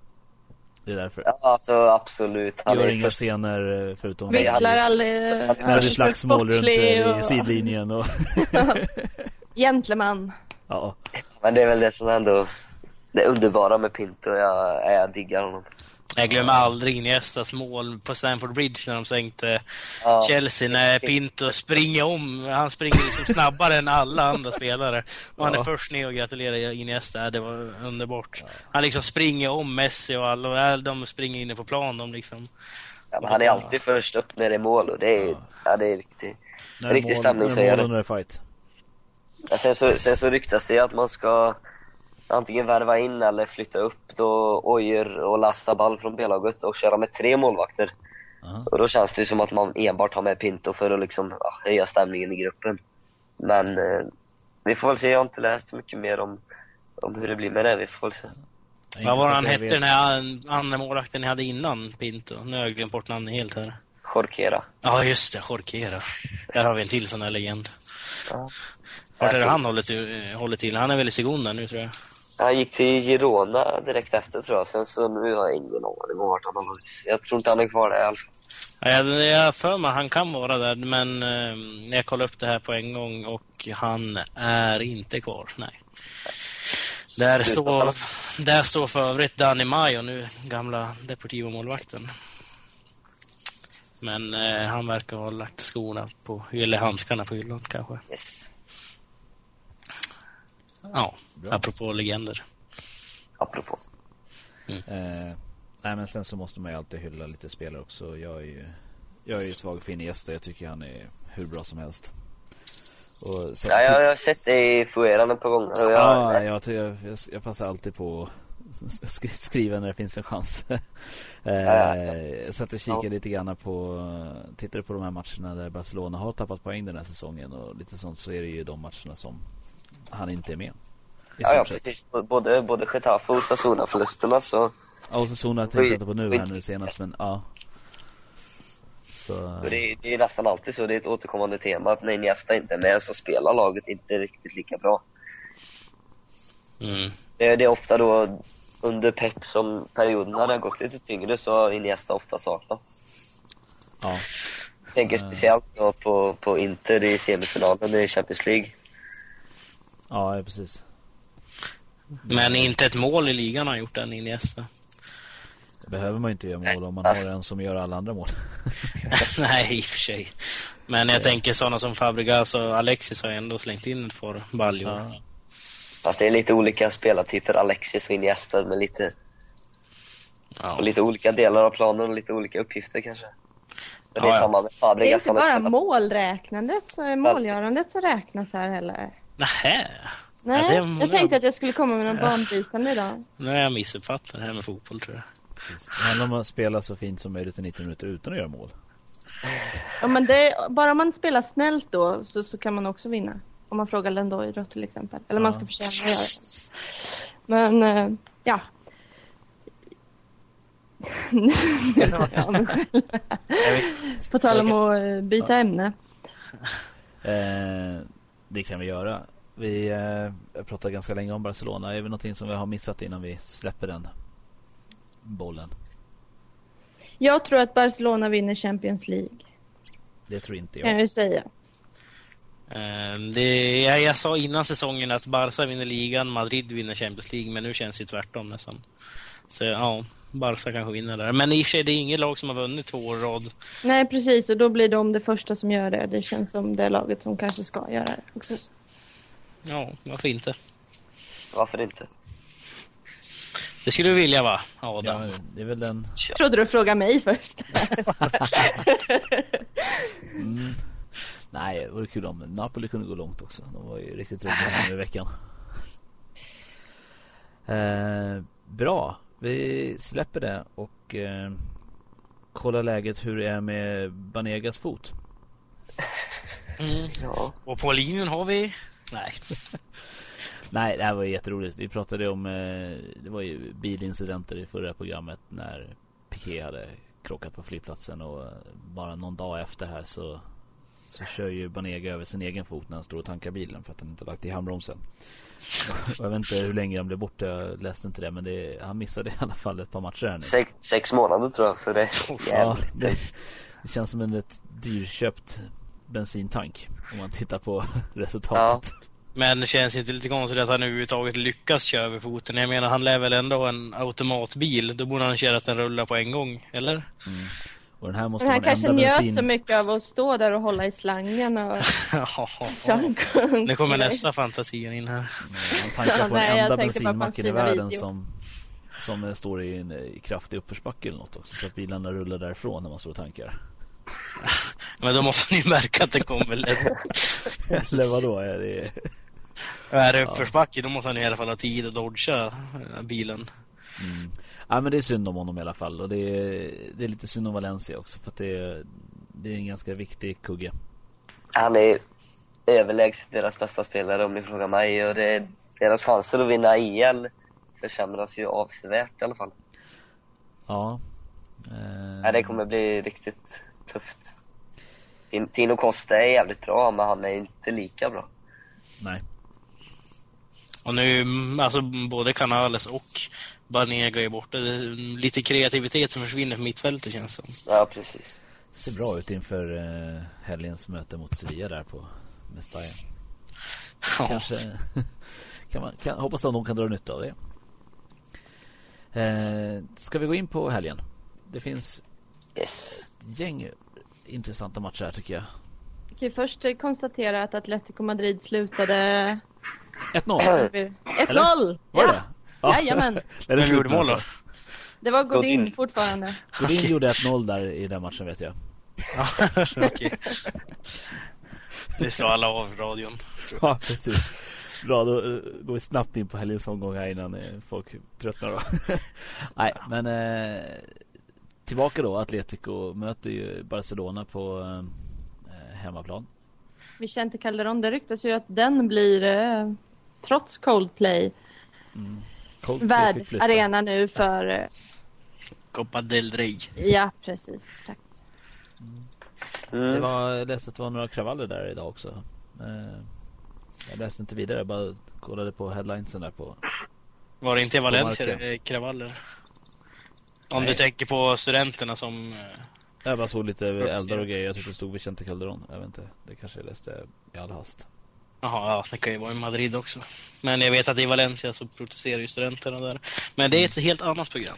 Det är därför. ja, alltså absolut. Han Gör är inga först, scener eh, förutom Visslar aldrig. när det slagsmål runt eh, och- i sidlinjen och... Gentleman. ja. men det är väl det som ändå det underbara med Pinto. Jag, jag diggar honom. Jag glömmer aldrig Iniestas mål på Stamford Bridge när de sänkte Ja, Chelsea när Pinto springer om. Han springer liksom snabbare än alla andra spelare. Och han är Ja. först ner och gratulerar Iniesta. Det var underbart. Han liksom springer om Messi och alla. De springer inne på plan. De liksom. ja, men han är alltid först upp när det är mål och det är, Ja. ja, det är riktigt. Riktig stämningshöjare. när mål under fight. Ja, sen, så, sen så ryktas det att man ska antingen värva in eller flytta upp då Ojer och Lasta Ball från B-laget och köra med tre målvakter. Aha. Och då känns det som att man enbart har med Pinto för att liksom ja, höja stämningen i gruppen. Men eh, vi får väl se, jag har inte läst så mycket mer om, om hur det blir med det. Vi får väl se. Vad var han hette den här an- andra målvakten ni hade innan Pinto? Nu har jag glömt bort namnet helt här. Jorkera. Ja just det, Jorquera. Där har vi en till sån här legend. Ja. Vart är det han håller till, håller till? Han är väl i Segunda nu tror jag. Han gick till Girona direkt efter tror jag. Sen så nu har jag ingen aning om vart han har varit. Jag tror inte han är kvar där i alla fall. Ja, jag för mig han kan vara där, men eh, jag kollade upp det här på en gång och han är inte kvar. Nej. Där står, där står för övrigt Danny Mayo nu, gamla Deportivo-målvakten. Men eh, han verkar ha lagt skorna på, eller handskarna på hyllan kanske. Yes. Ja, Bra. apropå legender. Apropå. Eh, nej men sen så måste man ju alltid hylla lite spelare också. Jag är ju, jag är ju svag för Iniesta. Jag tycker han är hur bra som helst. Och så, Ja, jag, jag har sett det i Fueran ett par gånger. Jag, ja, jag, jag, jag, jag passar alltid på att sk- skriva när det finns en chans. eh, ja. Jag satt och kikade Ja. lite grann på, tittade på de här matcherna där Barcelona har tappat poäng den här säsongen och lite sånt så är det ju de matcherna som han inte är med. Ja, ja, precis. Både, både Getafe och Osasuna-förlusterna så Ja, och så Zona tänkte jag inte på nu här nu senast men ja. Så, Och det, är- det är nästan alltid så, det är ett återkommande tema att när Iniesta inte är med så spelar laget inte riktigt lika bra. Mm. Det, det är ofta då under Pep som perioderna har gått lite tyngre så har Iniesta ofta saknats. ja. Jag tänker Mm. speciellt då på, på Inter i semifinalen i Champions League. Ja, ja, precis. Men inte ett mål i ligan har han gjort än, Iniesta. Det behöver man ju inte göra mål om man har en som gör alla andra mål. Nej, i och för sig. Men jag tänker sådana som Fabregas och Alexis har ändå slängt in ett par baljor. Ja. Fast det är lite olika spelartyper, Alexis och Iniesta med lite, Ja. och lite olika delar av planen och lite olika uppgifter kanske. Men det är Ja, ja. samma med Det är Fabregas. inte bara målräknandet, så- målgörandet som räknas här heller. Nähä. Nej, Ja, det jag tänkte att jag skulle komma med någon banbrytande idag. Nu har jag missuppfattat det här med fotboll tror jag. Precis. Det handlar om att spela så fint som möjligt i 90 minuter utan att göra mål. Ja, men det, bara om man spelar snällt då så, så kan man också vinna. Om man frågar Lendoy då till exempel. Eller man Ja. ska förtjäna att göra det. Men, eh, ja. På tal om att eh, byta ämne. Eh, det kan vi göra. Vi eh, pratar ganska länge om Barcelona. Är det någonting som vi har missat innan vi släpper den bollen? Jag tror att Barcelona vinner Champions League. Det tror inte Kan jag. jag ju säga. Eh, Det, jag, jag sa innan säsongen att Barca vinner ligan, Madrid vinner Champions League, men nu känns det tvärtom nästan. Så ja, Barca kanske vinner där. Men i och för sig, det är inget lag som har vunnit två år rad. Nej, precis. Och då blir de det första som gör det. Det känns som det laget som kanske ska göra det också. Ja, varför inte? Varför inte? Det skulle du vilja va, Adam? Ja, det är väl den... Trodde du frågade mig först. Mm. Nej, det vore kul om Napoli kunde gå långt också. De var ju riktigt roliga nu i veckan. Eh, bra, vi släpper det och eh, kollar läget hur det är med Banegas fot. Mm. Ja. Och på linjen har vi... Nej. Nej, det här var jätteroligt. Vi pratade om, eh, det var ju bilincidenter i förra programmet när Piqué hade krockat på flygplatsen och bara någon dag efter här så så kör ju Banega över sin egen fot när han står och tankar bilen för att han inte lagt i handbromsen. Jag vet inte hur länge han blev borta, jag läste inte det men det, han missade i alla fall ett par matcher här nu. Sex, sex månader tror jag, så det är Ja, det, det känns som en rätt dyrköpt bensintank om man tittar på resultatet. Men det känns inte lite konstigt att han överhuvudtaget lyckas köra över foten. Jag menar, han lär väl ändå en automatbil. Då borde han köra att den rullar på en gång, eller? Mm. Och den här måste Men han vara den kanske njöt bensin... så mycket av att stå där och hålla i slangen och Nu kommer nästa fantasin in här. Han tankar på Nej, den jag enda bensinmacken i världen video. som Som står i en eh, kraftig uppförsbacke eller något också så att bilarna rullar därifrån när man står och tankar. Men då måste ni märka att det kommer lätt. Eller vadå? Är det... Är det uppförsbacke då måste han i alla fall ha tid att dodga eh, bilen. Mm. Ja men det är synd om honom i alla fall och det är, det är lite synd om Valencia också för att det är, det är en ganska viktig kugge. Han är överlägset deras bästa spelare om ni frågar mig och det, deras chanser att vinna EL försämras ju avsevärt i alla fall. Ja. Eh, Nej, det kommer bli riktigt tufft. Tin- Tino Costa är jävligt bra, men han är inte lika bra. Nej. Och nu, alltså både Canales och Banega är borta. Det är lite kreativitet som försvinner från mittfältet känns det som. Ja, precis. Ser bra ut inför eh, helgens möte mot Sevilla där på Mestalla. Ja. Kanske kan man kan, hoppas att de kan dra nytta av det. Eh, ska vi gå in på helgen? Det finns Yes. ett gäng intressanta matcher här tycker jag. Jag kan först konstatera att Atletico Madrid slutade 1-0. 1-0! Var det Ja, Ja. Jajamän. Är det Vem slut gjorde mål då? alltså? Det var Godin Godin. fortfarande. Godin gjorde 1-0 där i den matchen vet jag. Ja, okej. Nu slår alla av radion. Ja, precis. Bra, då eh, går vi snabbt in på helgens omgång här innan eh, folk tröttnar då. Nej, men eh, tillbaka då. Atletico möter ju Barcelona på eh, hemmaplan. Vicente Calderon, det ryktas ju att den blir, eh, trots Coldplay, Mm. Värdarena nu för, eh, Copa del Rey. ja precis, tack. Det Mm. var, jag läste att det var några kravaller där idag också. Eh, jag läste inte vidare, jag bara kollade på headlinesen där på Var det inte i Valencia kravaller? Om Nej. du tänker på studenterna som... eh, Jag bara såg lite eldar och grejer. Jag tyckte det stod Vicente Calderon. Jag vet inte. Det kanske jag läste i all hast. Jaha, ja, det kan ju vara i Madrid också. Men jag vet att i Valencia så protesterar ju studenterna där. Men det är ett helt annat program.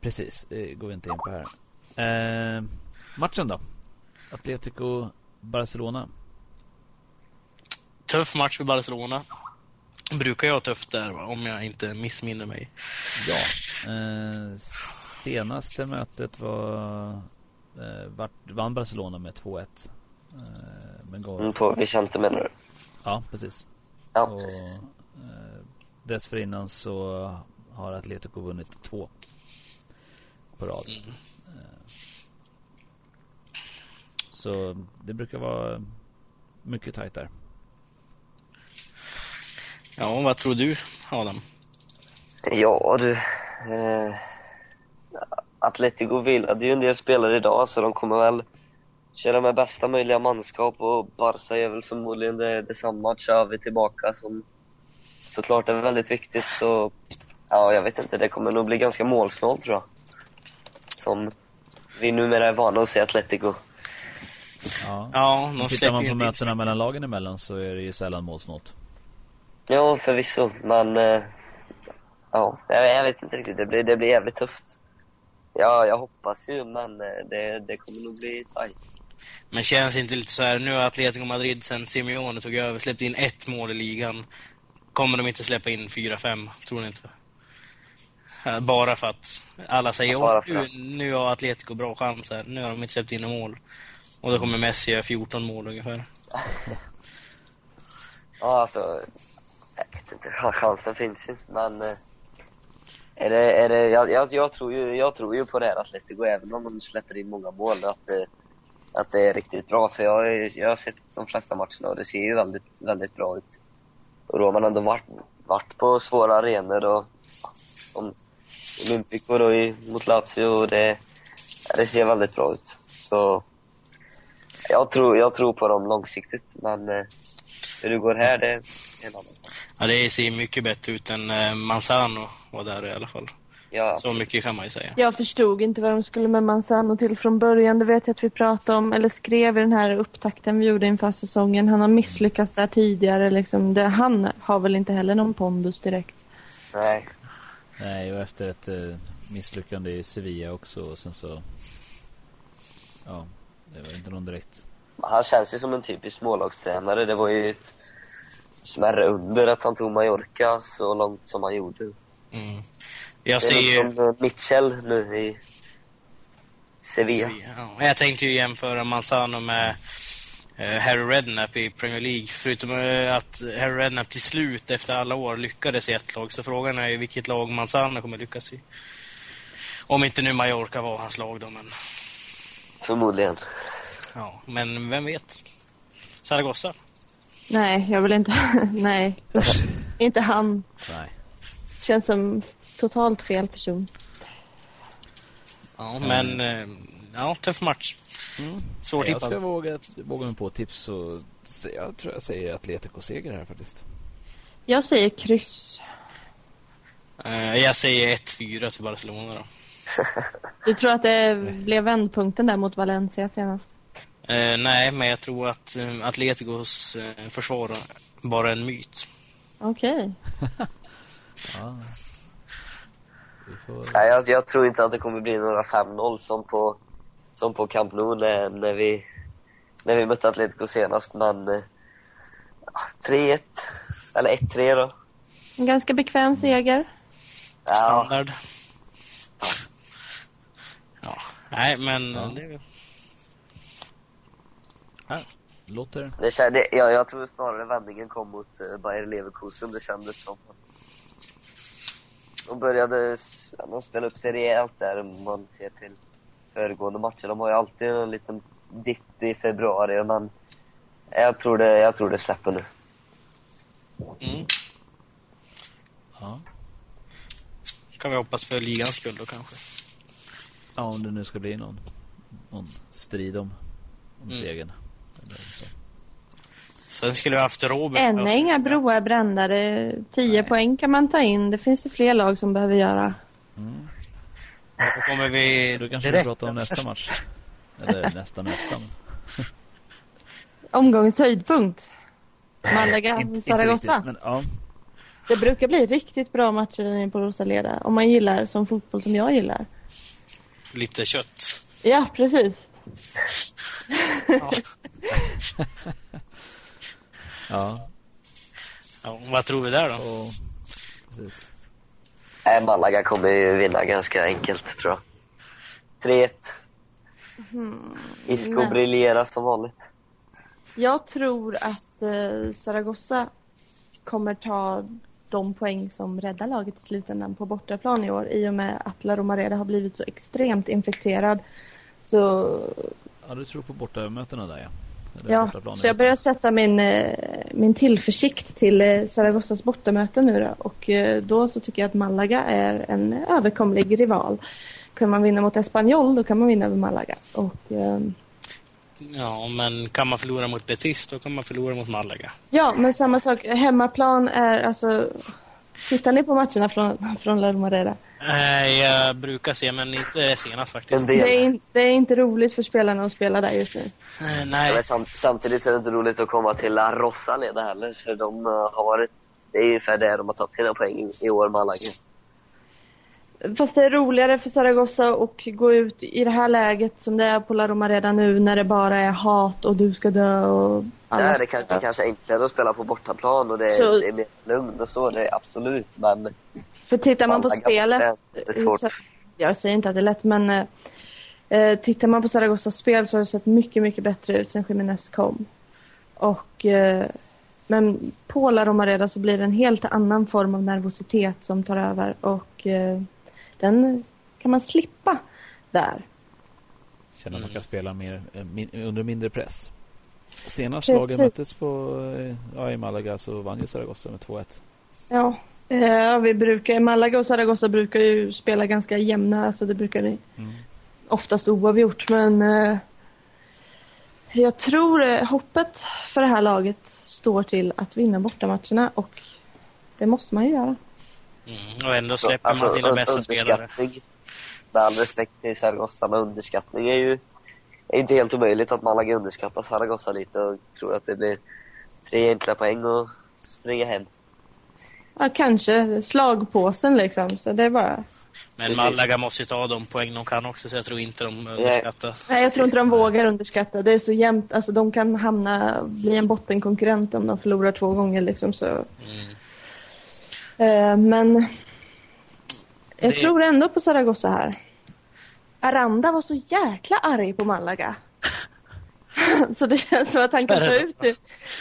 Precis, det går vi inte in på här. Eh, matchen då? Atletico Barcelona. Tuff match för Barcelona. Brukar jag ha tufft där va? om jag inte missminner mig. Ja. Eh, senaste mötet var eh, vart, vann Barcelona med 2-1. Eh, men gav, Mm, på Vicente menar du? Ja, precis. Ja, och precis. eh, dessförinnan så har Atletico vunnit två på rad. Mm. Eh, Så det brukar vara mycket tajt där. Ja, vad tror du Adam? Ja du. Eh, Atletico villade ju en del spelare idag så de kommer väl köra med bästa möjliga manskap och Barca är väl förmodligen det, detsamma. Xavi tillbaka som såklart är väldigt viktigt så ja, jag vet inte. Det kommer nog bli ganska målsnålt tror jag. Som vi numera är vana att se Atletico. Ja. Ja, de Tittar man på in mötena mellan lagen emellan så är det ju sällan målsnålt. Ja, förvisso, men... eh, ja, jag, jag vet inte riktigt. Det blir, det blir jävligt tufft. Ja, jag hoppas ju, men eh, det, det kommer nog bli tajt. Men känns inte lite så här, nu har Atletico Madrid sen Simeone tog över släppt in ett mål i ligan. Kommer de inte släppa in fyra, fem? Tror ni inte? Eh, Bara för att alla säger åh, för nu, att." nu har Atletico bra chans här. Nu har de inte släppt in några mål. Och då kommer Messi göra 14 mål ungefär. Ja, alltså... Jag vet inte, ja, chansen finns ju, men... eh, Är det, är det, jag, jag, jag, tror ju, jag tror ju på det här Atletico, även om de släpper in många mål, att, eh, att det är riktigt bra. För jag, har jag har sett de flesta matcherna och det ser ju väldigt, väldigt bra ut. Och då har man ändå varit, varit på svåra arenor och om Olympico då i, mot Lazio och det, det ser väldigt bra ut. Så jag tror, jag tror på dem långsiktigt, men eh, hur det går här, det är en annan sak. Ja, det ser mycket bättre ut än eh, Manzano var där i alla fall. Ja, Så mycket kan man ju säga. Jag förstod inte vad de skulle med Manzano till från början. Det vet jag att vi pratade om, eller skrev i den här upptakten vi gjorde inför säsongen. Han har misslyckats där tidigare. Liksom. Det, han har väl inte heller någon pondus direkt. nej. Nej, och efter ett eh, misslyckande i Sevilla också och sen så... Ja, det var inte någon direkt... Han känns ju som en typisk smålagstränare. Det var ju ett smärre under att han tog Mallorca så långt som han gjorde. Mm. Jag ser ju... som eh, Mitchell nu i Sevilla. Ja, jag tänkte ju jämföra Manzano med eh, Harry Redknapp i Premier League. Förutom eh, att Harry Redknapp till slut efter alla år lyckades i ett lag. Så frågan är ju vilket lag Manzano kommer lyckas i. Om inte nu Mallorca var hans lag då, men... Förmodligen. Ja, men vem vet? Zaragoza? Nej, jag vill inte. Nej. Inte han. Nej. Känns som totalt fel person. Ja, men... Eh, ja, tuff match. Jag Svårtippad. ska våga, våga mig på tips och se- jag tror jag säger Atletico-seger här faktiskt. Jag säger kryss. Eh, jag säger 1-4 till Barcelona då. Du tror att det blev vändpunkten där mot Valencia senast? Eh, nej, men jag tror att eh, Atleticos eh, försvar bara är en myt. Okej. Ja. Får... Nej, jag, jag tror inte att det kommer bli några 5-0 som på, som på Camp Nou när, när, vi, när vi mötte Atletico senast, men eh, 3-1, eller 1-3 då. En ganska bekväm seger. Ja, Standard. Ja, nej men Ja. det, Här. Låter... det, kän- det, jag, jag tror snarare vändningen kom mot uh, Bayer Leverkusen, det kändes som. De började, ja, de spelade upp sig rejält där om man ser till föregående matcher. De har ju alltid en liten dipp i februari, men jag tror det, jag tror det släpper nu. mm, Ja. kan vi hoppas för ligans skull då kanske. ja, om det nu ska bli någon, någon strid om, om Mm. segern. Eller så. Sen skulle vi haft Robert. Än är inga broar brända. Det, 10 Nej. poäng kan man ta in. Det finns det fler lag som behöver göra. Mm. Då kommer vi Då kanske vi direkt. pratar om nästa match. Eller nästa nästa. men Omgångens höjdpunkt. Malaga, inte- inte Zaragoza. riktigt, Men, ja. Det brukar bli riktigt bra matcher nere på Rosaleda. Om man gillar som fotboll som jag gillar. Lite kött. Ja, precis. Ja. ja. Ja, vad tror vi där då? Och, precis. Nej, Malaga kommer ju vinna ganska enkelt, tror jag. 3-1. Isco men- briljerar som vanligt. Jag tror att eh, Zaragoza kommer ta de poäng som räddar laget i slutändan på bortaplan i år i och med att La Romareda har blivit så extremt infekterad. Så Ja, du tror på bortamötena där ja. Eller ja, så jag börjar sätta min, eh, min tillförsikt till eh, Zaragozas bortamöte nu då. Och eh, då så tycker jag att Malaga är en överkomlig rival. Kan man vinna mot Espanyol då kan man vinna över Malaga. Och ehm, Ja, men kan man förlora mot Betis, då kan man förlora mot Malaga. Ja, men samma sak. Hemmaplan är alltså... Tittar ni på matcherna från, från La Romareda? Nej, jag brukar se, men inte senast faktiskt. Det är, in, det är inte roligt för spelarna att spela där just nu. Eh, Ja, Nej, men sam samtidigt är det inte roligt att komma till La Rosa leda heller, för de eh, har varit, det är ungefär där de har tagit sina poäng i, i år, Malaga. Fast det är roligare för Zaragoza att gå ut i det här läget som det är på La Romareda nu när det bara är hat och du ska dö och alla Där är ska det kanske, kanske enklare att spela på bortaplan och det, är- Så- det är mer lugn och så, det är absolut, men För tittar man på spelet, är det så- jag säger inte att det är lätt men eh, eh, tittar man på Zaragozas spel så har det sett mycket, mycket bättre ut sen Jiménez kom. Och eh, men på La Romareda så blir det en helt annan form av nervositet som tar över och eh, den kan man slippa där. Känner att man kan spela mer, eh, under mindre press. Senast Precis. lagen möttes på, eh, ja, i Malaga så vann ju Zaragoza med 2-1. Ja, eh, vi brukar, Malaga och Zaragoza brukar ju spela ganska jämna, alltså det brukar det Mm. oftast oavgjort men eh, jag tror eh, hoppet för det här laget står till att vinna bortamatcherna och det måste man ju göra. Mm, och ändå så, släpper man alltså, sina bästa spelare. med all respekt till Zaragoza, men underskattning är ju är inte helt omöjligt att Malaga underskattar Zaragoza lite och tror att det blir tre enkla poäng och springa hem. Ja, kanske slagpåsen liksom, så det är bara... Men. Malaga måste ju ta de poäng de kan också, så jag tror inte de underskattar. Nej, jag tror inte de vågar underskatta. Det är så jämnt, alltså de kan hamna, bli en bottenkonkurrent om de förlorar två gånger liksom så. Mm. Eh, men jag Det- tror ändå på Zaragoza här. Aranda var så jäkla arg på Malaga. så det känns som att han kan ta ut det.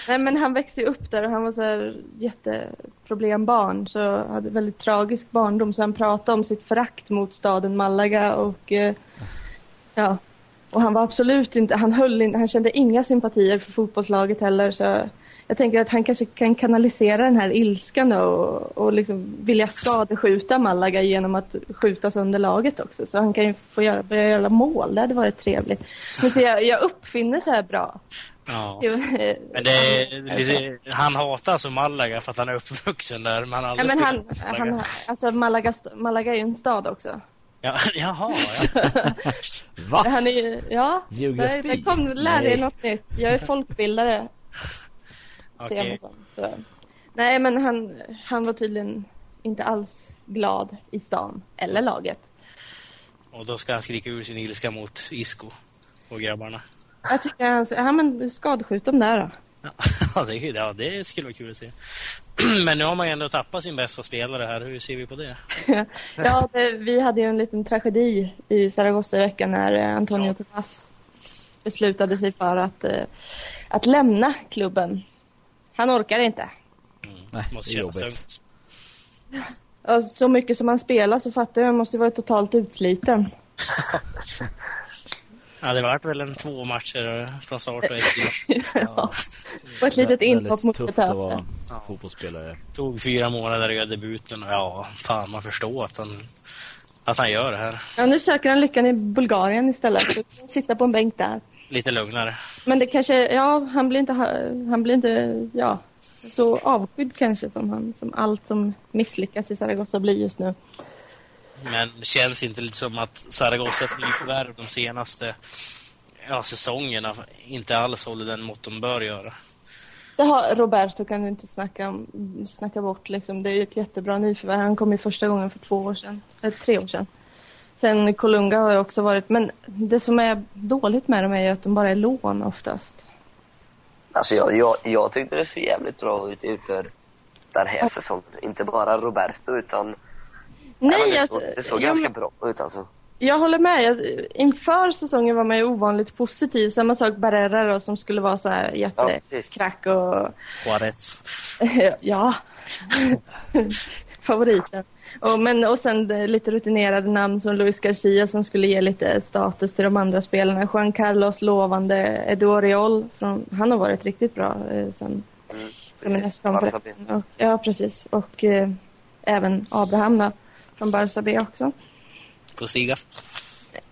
Nej men han växte upp där och han var så här jätteproblembarn. Så hade väldigt tragisk barndom. Så han pratade om sitt förakt mot staden Malaga och eh, ja. Och han var absolut inte, han höll inte, han kände inga sympatier för fotbollslaget heller. Så jag tänker att han kanske kan kanalisera den här ilskan och, och liksom vilja skadeskjuta Malaga genom att skjuta sönder laget också. Så han kan ju få göra, börja göra mål, det hade varit trevligt. Men så jag, jag uppfinner så här bra. Ja. Men det, det, han hatar alltså Malaga för att han är uppvuxen där, men han Ja, men han, Malaga. han, alltså Malaga, Malaga är ju en stad också. Ja, jaha, ja. Va? Han är ja, Geografi? det, det kom, lär dig något nytt. Jag är folkbildare. Som, så. Nej, men han, han var tydligen inte alls glad i stan, eller laget. Och då ska han skrika ur sin ilska mot Isco och grabbarna. Jag tycker han, ja men skadeskjut dem där då. Ja, det, ja, det skulle vara kul att se. Men nu har man ju ändå tappat sin bästa spelare här. Hur ser vi på det? ja, det, vi hade ju en liten tragedi i Zaragoza i veckan när eh, Antonio Ja. Tomas beslutade sig för att, eh, att lämna klubben. Han orkar inte. Nej, Måste det är jobbigt. så mycket som han spelar så fattar jag, han måste vara totalt utsliten. Ja, det vart väl en två matcher från start och ett ja. Och ett litet inhopp Väldigt mot tufft att vara fotbollsspelare. Tog fyra månader att göra debuten och ja, fan man förstår att han, att han gör det här. Ja, nu söker han lyckan i Bulgarien istället. Sitta på en bänk där. Lite lugnare. Men det kanske, ja, han blir inte, han blir inte, ja, så avskydd kanske som han, som allt som misslyckas i Zaragoza blir just nu. Men det känns inte lite som att Zaragozas nyförvärv de senaste ja, säsongerna inte alls håller den mått de bör göra. Det har Roberto kan du inte snacka, snacka bort liksom. Det är ju ett jättebra nyförvärv. Han kom ju första gången för två år sedan, eller tre år sedan. Sen Kolunga har ju också varit, men det som är dåligt med dem är ju att de bara är lån oftast. Alltså jag, jag, jag tyckte det såg jävligt bra ut inför den här säsongen. Inte bara Roberto utan Nej, det, alltså, såg, det såg ja, ganska bra ut alltså. Jag håller med. Jag, inför säsongen var man ju ovanligt positiv. Samma sak Barrera då, som skulle vara så här Ja, jättekrack och Juarez. ja, favoriten. Och, men, och sen lite rutinerade namn som Luis Garcia som skulle ge lite status till de andra spelarna. Juan Carlos lovande, Eduariol, från, han har varit riktigt bra eh, sen Mm, precis. Och, ja, precis. Och eh, även Abraham då, från Barca B också. Får stiga.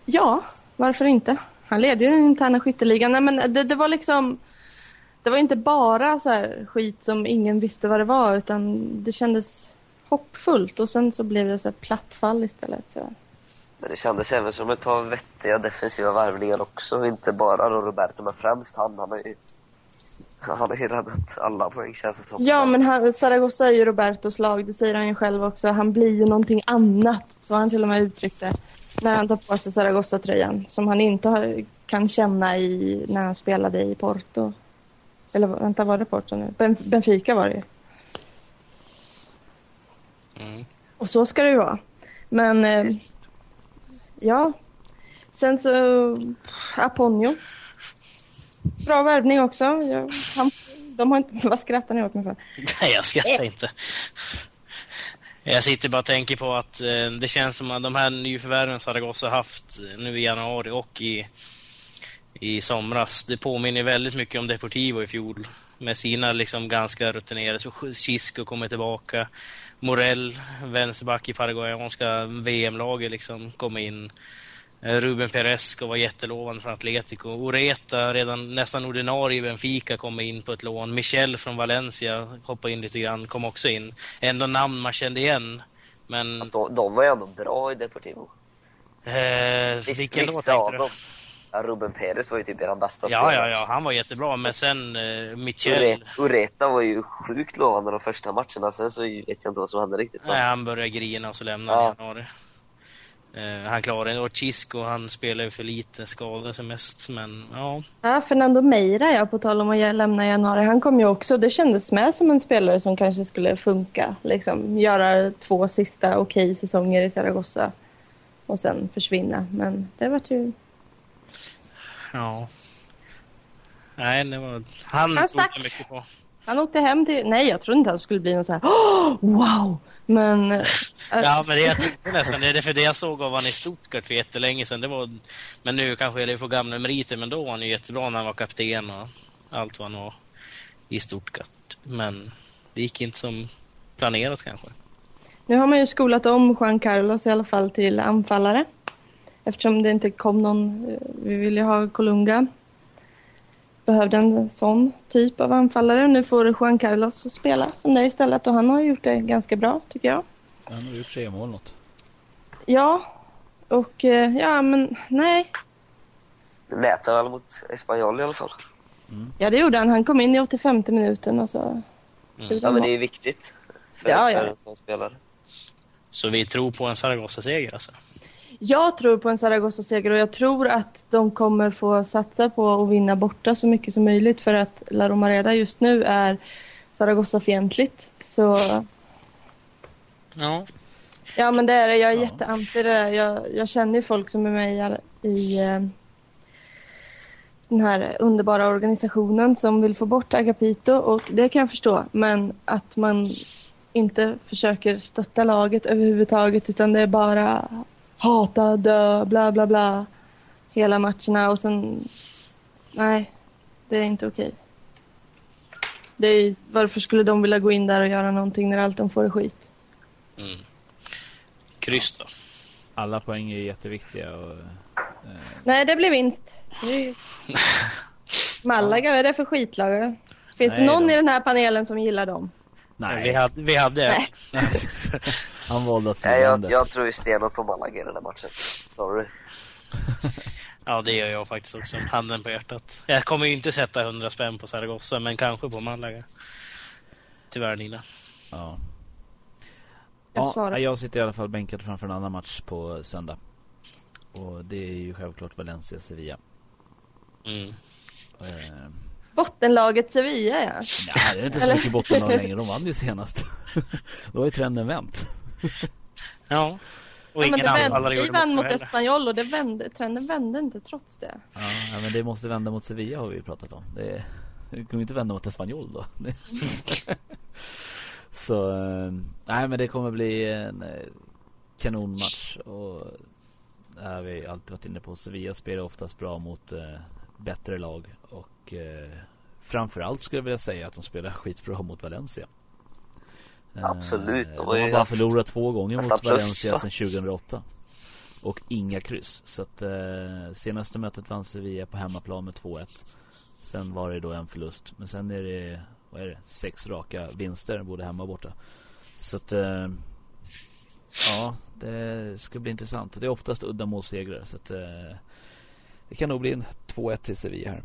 Ja, varför inte? Han leder ju den interna skytteligan. Nej, men det, det var liksom... Det var inte bara så här skit som ingen visste vad det var utan det kändes hoppfullt och sen så blev det så här plattfall istället. Så. Men det kändes även som ett par vettiga defensiva värvningar också, inte bara då Roberto, men främst han. Han har ju, han har ju räddat alla poäng känns det som. Ja, men han, Zaragoza är ju Robertos lag, det säger han ju själv också. Han blir ju någonting annat, så han till och med uttryckt det. När han tar på sig Zaragoza-tröjan, som han inte har, kan känna i när han spelade i Porto. Eller vänta, var det Porto nu? Ben, Benfica var det ju. Mm. Och så ska det ju vara. Men eh, ja. Sen så Aponio. Bra värvning också. Jag, han, de har inte, vad skrattar ni åt mig för? Nej, jag skrattar inte. Jag sitter bara och tänker på att eh, det känns som att de här nyförvärven Zaragoza haft nu i januari och i, i somras, det påminner väldigt mycket om Deportivo i fjol. Med sina liksom ganska rutinerade, så Cisco kommer tillbaka. Morell, vänsterback i paraguayanska VM-laget, liksom kommer in. Eh, Ruben Perez ska vara jättelovande från Atletico. Oreta, redan nästan ordinarie i Benfica, kommer in på ett lån. Michel från Valencia hoppar in lite grann, kom också in. Ändå namn man kände igen. Men... Fast de, de var ju ändå bra i Deportivo. Eh, vilken vissa tänkte du? Ruben Perez var ju typ eran bästa Ja, ja, ja, han var jättebra. Men sen eh, Michel, Ure- Ureta var ju sjukt lovande de första matcherna, sen så vet jag inte vad som hände riktigt. nej, han började grina och så lämnade han Ja. i januari. Eh, han klarade det. Och Chisco, han spelar ju för lite, skadade sig mest. Men ja, Ja, Fernando Meira, ja, på tal om att lämna i januari. Han kom ju också. Det kändes med som en spelare som kanske skulle funka. Liksom, göra två sista okej säsonger i Zaragoza. Och sen försvinna. Men det var ju... ja. Nej, det var... Han, Han jag mycket på. Han åkte hem till... Nej, jag trodde inte han skulle bli någon så här... "Åh, wow! Men... äh, Ja, men det jag tyckte nästan, det är för det jag såg av han i Stuttgart för jättelänge sedan. Det var, men nu kanske är det för gamla meriter, men då var han ju jättebra när han var kapten och allt vad han var i Stuttgart. Men det gick inte som planerat kanske. Nu har man ju skolat om Juan Carlos i alla fall till anfallare. Eftersom det inte kom någon, eh, vi ville ju ha Colunga. Behövde en sån typ av anfallare. Nu får Juan Carlos spela som det istället och han har gjort det ganska bra tycker jag. Han har gjort tre mål något. Ja, och eh, ja men nej. Det lät väl mot Espanyol i alla fall. Ja det gjorde han. Han kom in i 85 minuten och så. Mm. Ja men det är ju viktigt. För, Ja, ja. för en sån spelare. Så vi tror på en Zaragoza-seger alltså. Jag tror på en Zaragoza-seger och jag tror att de kommer få satsa på att vinna borta så mycket som möjligt för att La Romareda just nu är Zaragoza-fientligt. Så Ja. ja men det är det. Jag är Ja. jätteanti det. Jag, jag känner ju folk som är med i, i eh, den här underbara organisationen som vill få bort Agapito och det kan jag förstå. Men att man inte försöker stötta laget överhuvudtaget utan det är bara hata, dö, bla bla bla hela matcherna och sen nej, det är inte okej. Det är, varför skulle de vilja gå in där och göra någonting när allt de får är skit? Mm. Kryss då. Alla poäng är jätteviktiga och... Eh, Nej, det blir vinst. Det är ju- Malaga, vad är det för skitlag? Finns det Nej, någon de- i den här panelen som gillar dem? nej. Vi hade, vi hade Nej. Han valde att Nej, jag, jag tror ju stenhårt på Malaga i den här matchen. Sorry. Ja, det gör jag faktiskt också. Handen på hjärtat. Jag kommer ju inte sätta 100 spänn på Zaragoza, men kanske på Malaga. Tyvärr Nina. Ja. Jag Ja, jag sitter i alla fall bänkad framför en annan match på söndag. Och det är ju självklart Valencia-Sevilla. Mm. Eh, Bottenlaget Sevilla, ja. nej, det är inte så mycket bottenlag längre. De vann ju senast. Då har ju trenden vänt. Ja. Och ja men ingen det vände, anfallare vi gjorde vann mål mot. Espanyol och det vände, trenden vände inte trots det. Ja, men det måste vända mot Sevilla har vi ju pratat om. Det, det kommer ju inte vända mot Espanyol då. Så, eh, nej men det kommer bli en eh, kanonmatch. Och det har vi alltid varit inne på. Sevilla spelar oftast bra mot eh, bättre lag. Och eh, framförallt skulle jag vilja säga att de spelar skitbra mot Valencia. Eh, Absolut, de De har bara förlorat två gånger mot Valencia va? sedan 2008. Och inga kryss. Så att eh, senaste mötet vann Sevilla på hemmaplan med 2-1. Sen var det då en förlust. Men sen är det, vad är det, sex raka vinster både hemma och borta. Så att... Eh, ja, det ska bli intressant. Det är oftast uddamålssegrar. Så att... Eh, det kan nog bli en 2-1 till Sevilla här.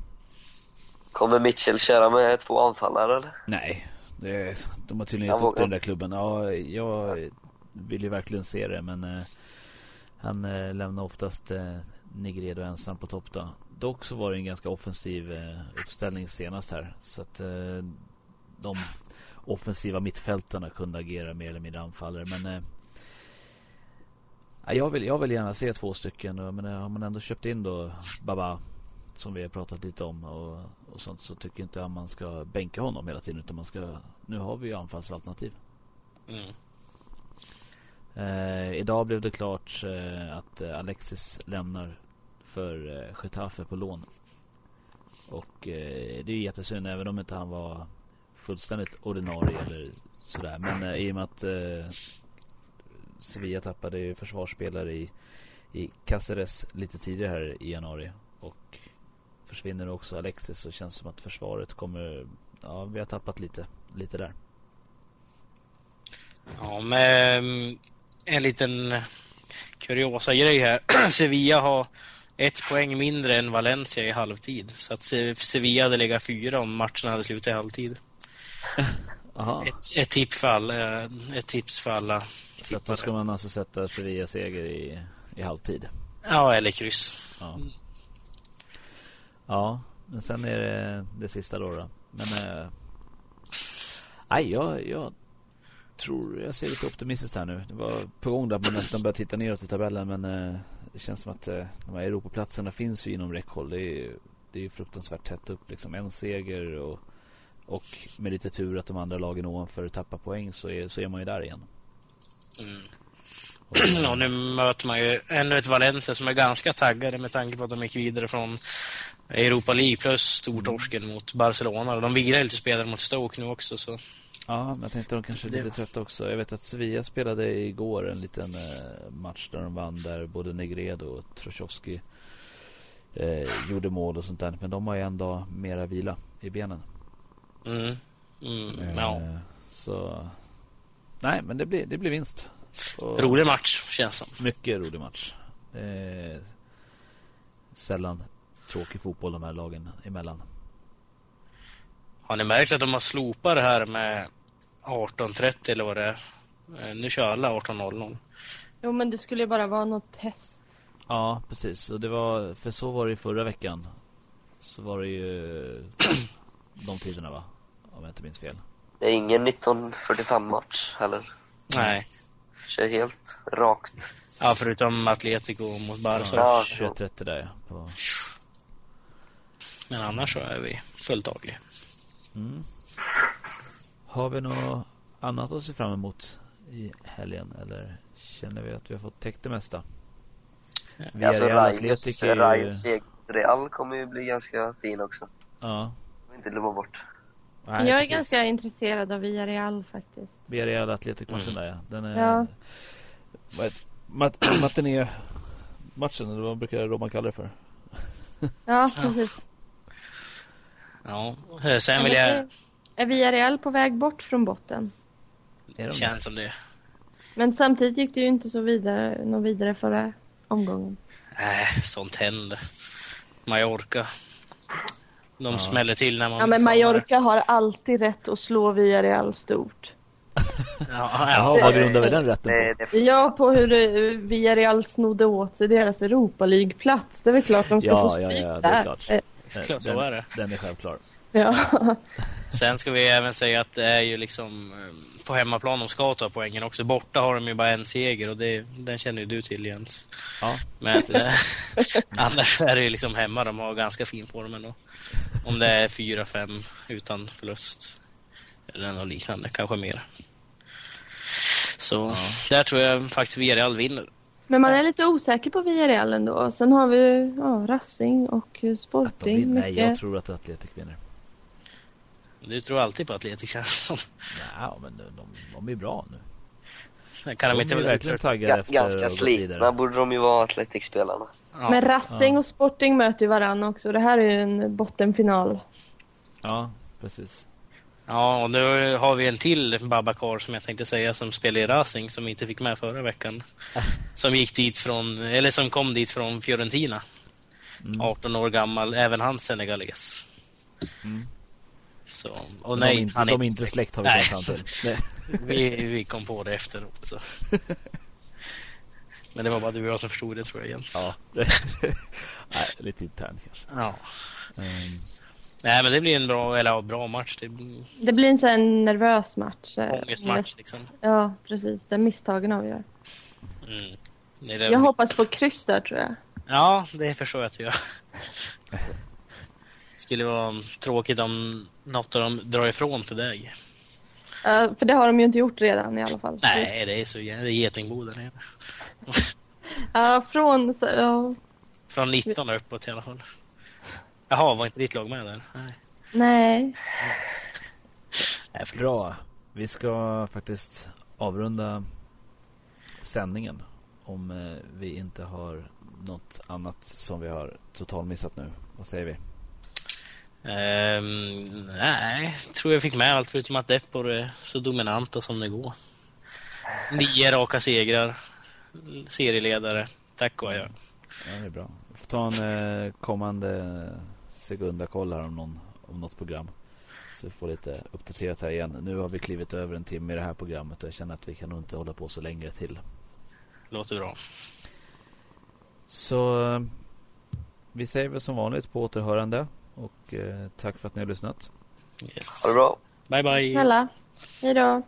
Kommer Mitchell köra med två anfallare eller? Nej, det, de har tydligen gett upp den där klubben. Ja, jag vill ju verkligen se det men eh, han eh, lämnar oftast eh, Nigredo ensam på topp då. Dock så var det en ganska offensiv eh, uppställning senast här. Så att eh, de offensiva mittfältarna kunde agera mer eller mindre anfallare. Men eh, ja, jag, vill, jag vill gärna se två stycken. Men eh, har man ändå köpt in då Baba som vi har pratat lite om och, och sånt så tycker inte jag man ska bänka honom hela tiden utan man ska Nu har vi ju anfallsalternativ. Mm. Eh, idag blev det klart eh, att Alexis lämnar för eh, Getafe på lån. Och eh, det är ju jättesynd även om inte han var fullständigt ordinarie eller sådär. Men eh, i och med att eh, Sevilla tappade ju försvarsspelare i, i Caceres lite tidigare här i januari. Försvinner också Alexis så känns det som att försvaret kommer Ja vi har tappat lite, lite där. Ja, med mm, en liten kuriosa grej här. Sevilla har ett poäng mindre än Valencia i halvtid. Så att Se- Sevilla hade legat fyra om matchen hade slutat i halvtid. Ett, ett, tips för alla, eh, ett tips för alla Så att då ska man alltså sätta Sevilla seger i, i halvtid. Ja, eller kryss. Ja ja, men sen är det det sista då. då. Men eh, nej, jag, jag tror jag ser lite optimistiskt här nu. Det var på gång där att man nästan började titta neråt i tabellen men eh, det känns som att eh, de här Europaplatserna finns ju inom räckhåll. Det är ju det är ju fruktansvärt tätt upp liksom. En seger och, och med lite tur att de andra lagen ovanför tappar poäng så är, så är man ju där igen. Mm. Och, Ja, nu möter man ju ännu ett Valencia som är ganska taggade med tanke på att de gick vidare från Europa League plus stortorsken mot Barcelona. Och de vilar lite spelare mot Stoke nu också. Så. Ja, men jag tänkte de kanske är Det- lite trötta också. Jag vet att Sevilla spelade igår en liten eh, match där de vann där både Negredo och Trosowski eh, gjorde mål och sånt där. Men de har ju en dag mera vila i benen. Mm. Mm, Eh, ja. Så nej, men det blir, det blir vinst. Och Rolig match, känns som. Mycket rolig match. Det är sällan tråkig fotboll de här lagen emellan. Har ni märkt att de har slopat det här med 18.30 eller vad det är? Eh, Nu kör alla 18.00. Jo men det skulle ju bara vara något test. Ja, precis. Och det var, för så var det ju förra veckan. Så var det ju de tiderna va? Om jag inte minns fel. Det är ingen 1945 match heller. Nej. Kör helt rakt. Ja, förutom Atletico mot Barca. Ja. 21.30 där ja. På, Men annars så är vi fulltagliga. mm. Har vi något annat att se fram emot i helgen? Eller känner vi att vi har fått täckt det mesta? Vi alltså är ju- Real kommer ju bli ganska fin också. Ja. Får inte glömma bort. Nej, jag är precis. ganska intresserad av Villarreal faktiskt. Villarreal Atletic-matchen Mm. där ja. Den är... Ja. Mat- Matiné-matchen, eller vad brukar Roman kalla det för? Ja, precis. Ja, eh, sen vill jag... Är Villarreal på väg bort från botten? Är de Känns som det. Men samtidigt gick det ju inte så vidare, något vidare förra omgången. Äh, sånt händer. Mallorca. De Ja. smäller till när man Ja men. Mallorca har alltid rätt att slå Villarreal stort. Ja, ja. vad grundar vi den rätten Det, på? det, Ja, på hur eh, Villarreal snodde åt sig deras Europa League-plats. Det är väl klart de ska Ja, få ja, stryk ja, det är där. Klart. Eh, Klart, så är det. Den är självklar. Ja. Sen ska vi även säga att det är ju liksom eh, på hemmaplan de ska ta poängen också. Borta har de ju bara en seger och det, den känner ju du till Jens. Ja, Men eh, annars är det ju liksom hemma de har ganska fin form ändå. Om det är 4-5 utan förlust. Eller något liknande, kanske mer. Så där tror jag faktiskt Villarreal vinner. Men man är lite osäker på Villarreal ändå. Sen har vi ja, Racing och Sporting. vinner. Nej, jag tror att Atletic vinner. Du tror alltid på Atletic känns det som. Ja, men de, de, de är bra nu. Kan de, de inte är väl verkligen taggade ga, efter ganska slitna borde de ju vara Atletic-spelarna. Ja. Men Racing Ja. och Sporting möter ju varann också. Det här är ju en bottenfinal. Ja, precis. Ja, och nu har vi en till Babakar som jag tänkte säga som spelar i Racing som inte fick med förra veckan. Som gick dit från, eller som kom dit från Fiorentina. Mm. 18 år gammal, även han senegales. Mm. Så, och de nej, är inte, han de är inte släkt har vi kommit fram till. Vi, vi kom på det efteråt. Så. Men det var bara du och jag som förstod det tror jag Jens. Ja. Nej, lite internt kanske. Ja. Ehm, Nej men det blir en bra, eller bra match. Det blir Det blir en sån här nervös match. eh, ångestmatch liksom. Ja, precis. Där misstagen avgör. Mm. Det det. Jag hoppas på kryss där tror jag. Ja, det förstår jag att du gör. Det skulle vara tråkigt om något av dem drar ifrån till dig. Ja, för det har de ju inte gjort redan i alla fall. Nej, det är så det är där nere. Ja, från... Så, ja, Från 19 och uppåt i alla fall. Jaha, var inte ditt lag med där? Nej. nej. Bra. Vi ska faktiskt avrunda sändningen. Om eh, vi inte har något annat som vi har totalmissat nu. Vad säger vi? Ehm, nej, tror jag fick med allt förutom att Depor är så dominanta som det går. Nio raka segrar. Serieledare. Tack och adjö. Ja, det är bra. Vi får ta en eh, kommande sekundakoll här om, någon, om något program. Så vi får lite uppdaterat här igen. Nu har vi klivit över en timme i det här programmet och jag känner att vi kan nog inte hålla på så länge till. Låter bra. Så vi säger väl som vanligt på återhörande och eh, tack för att ni har lyssnat. Yes. Ha det bra. Bye bye. Snälla. Hej då.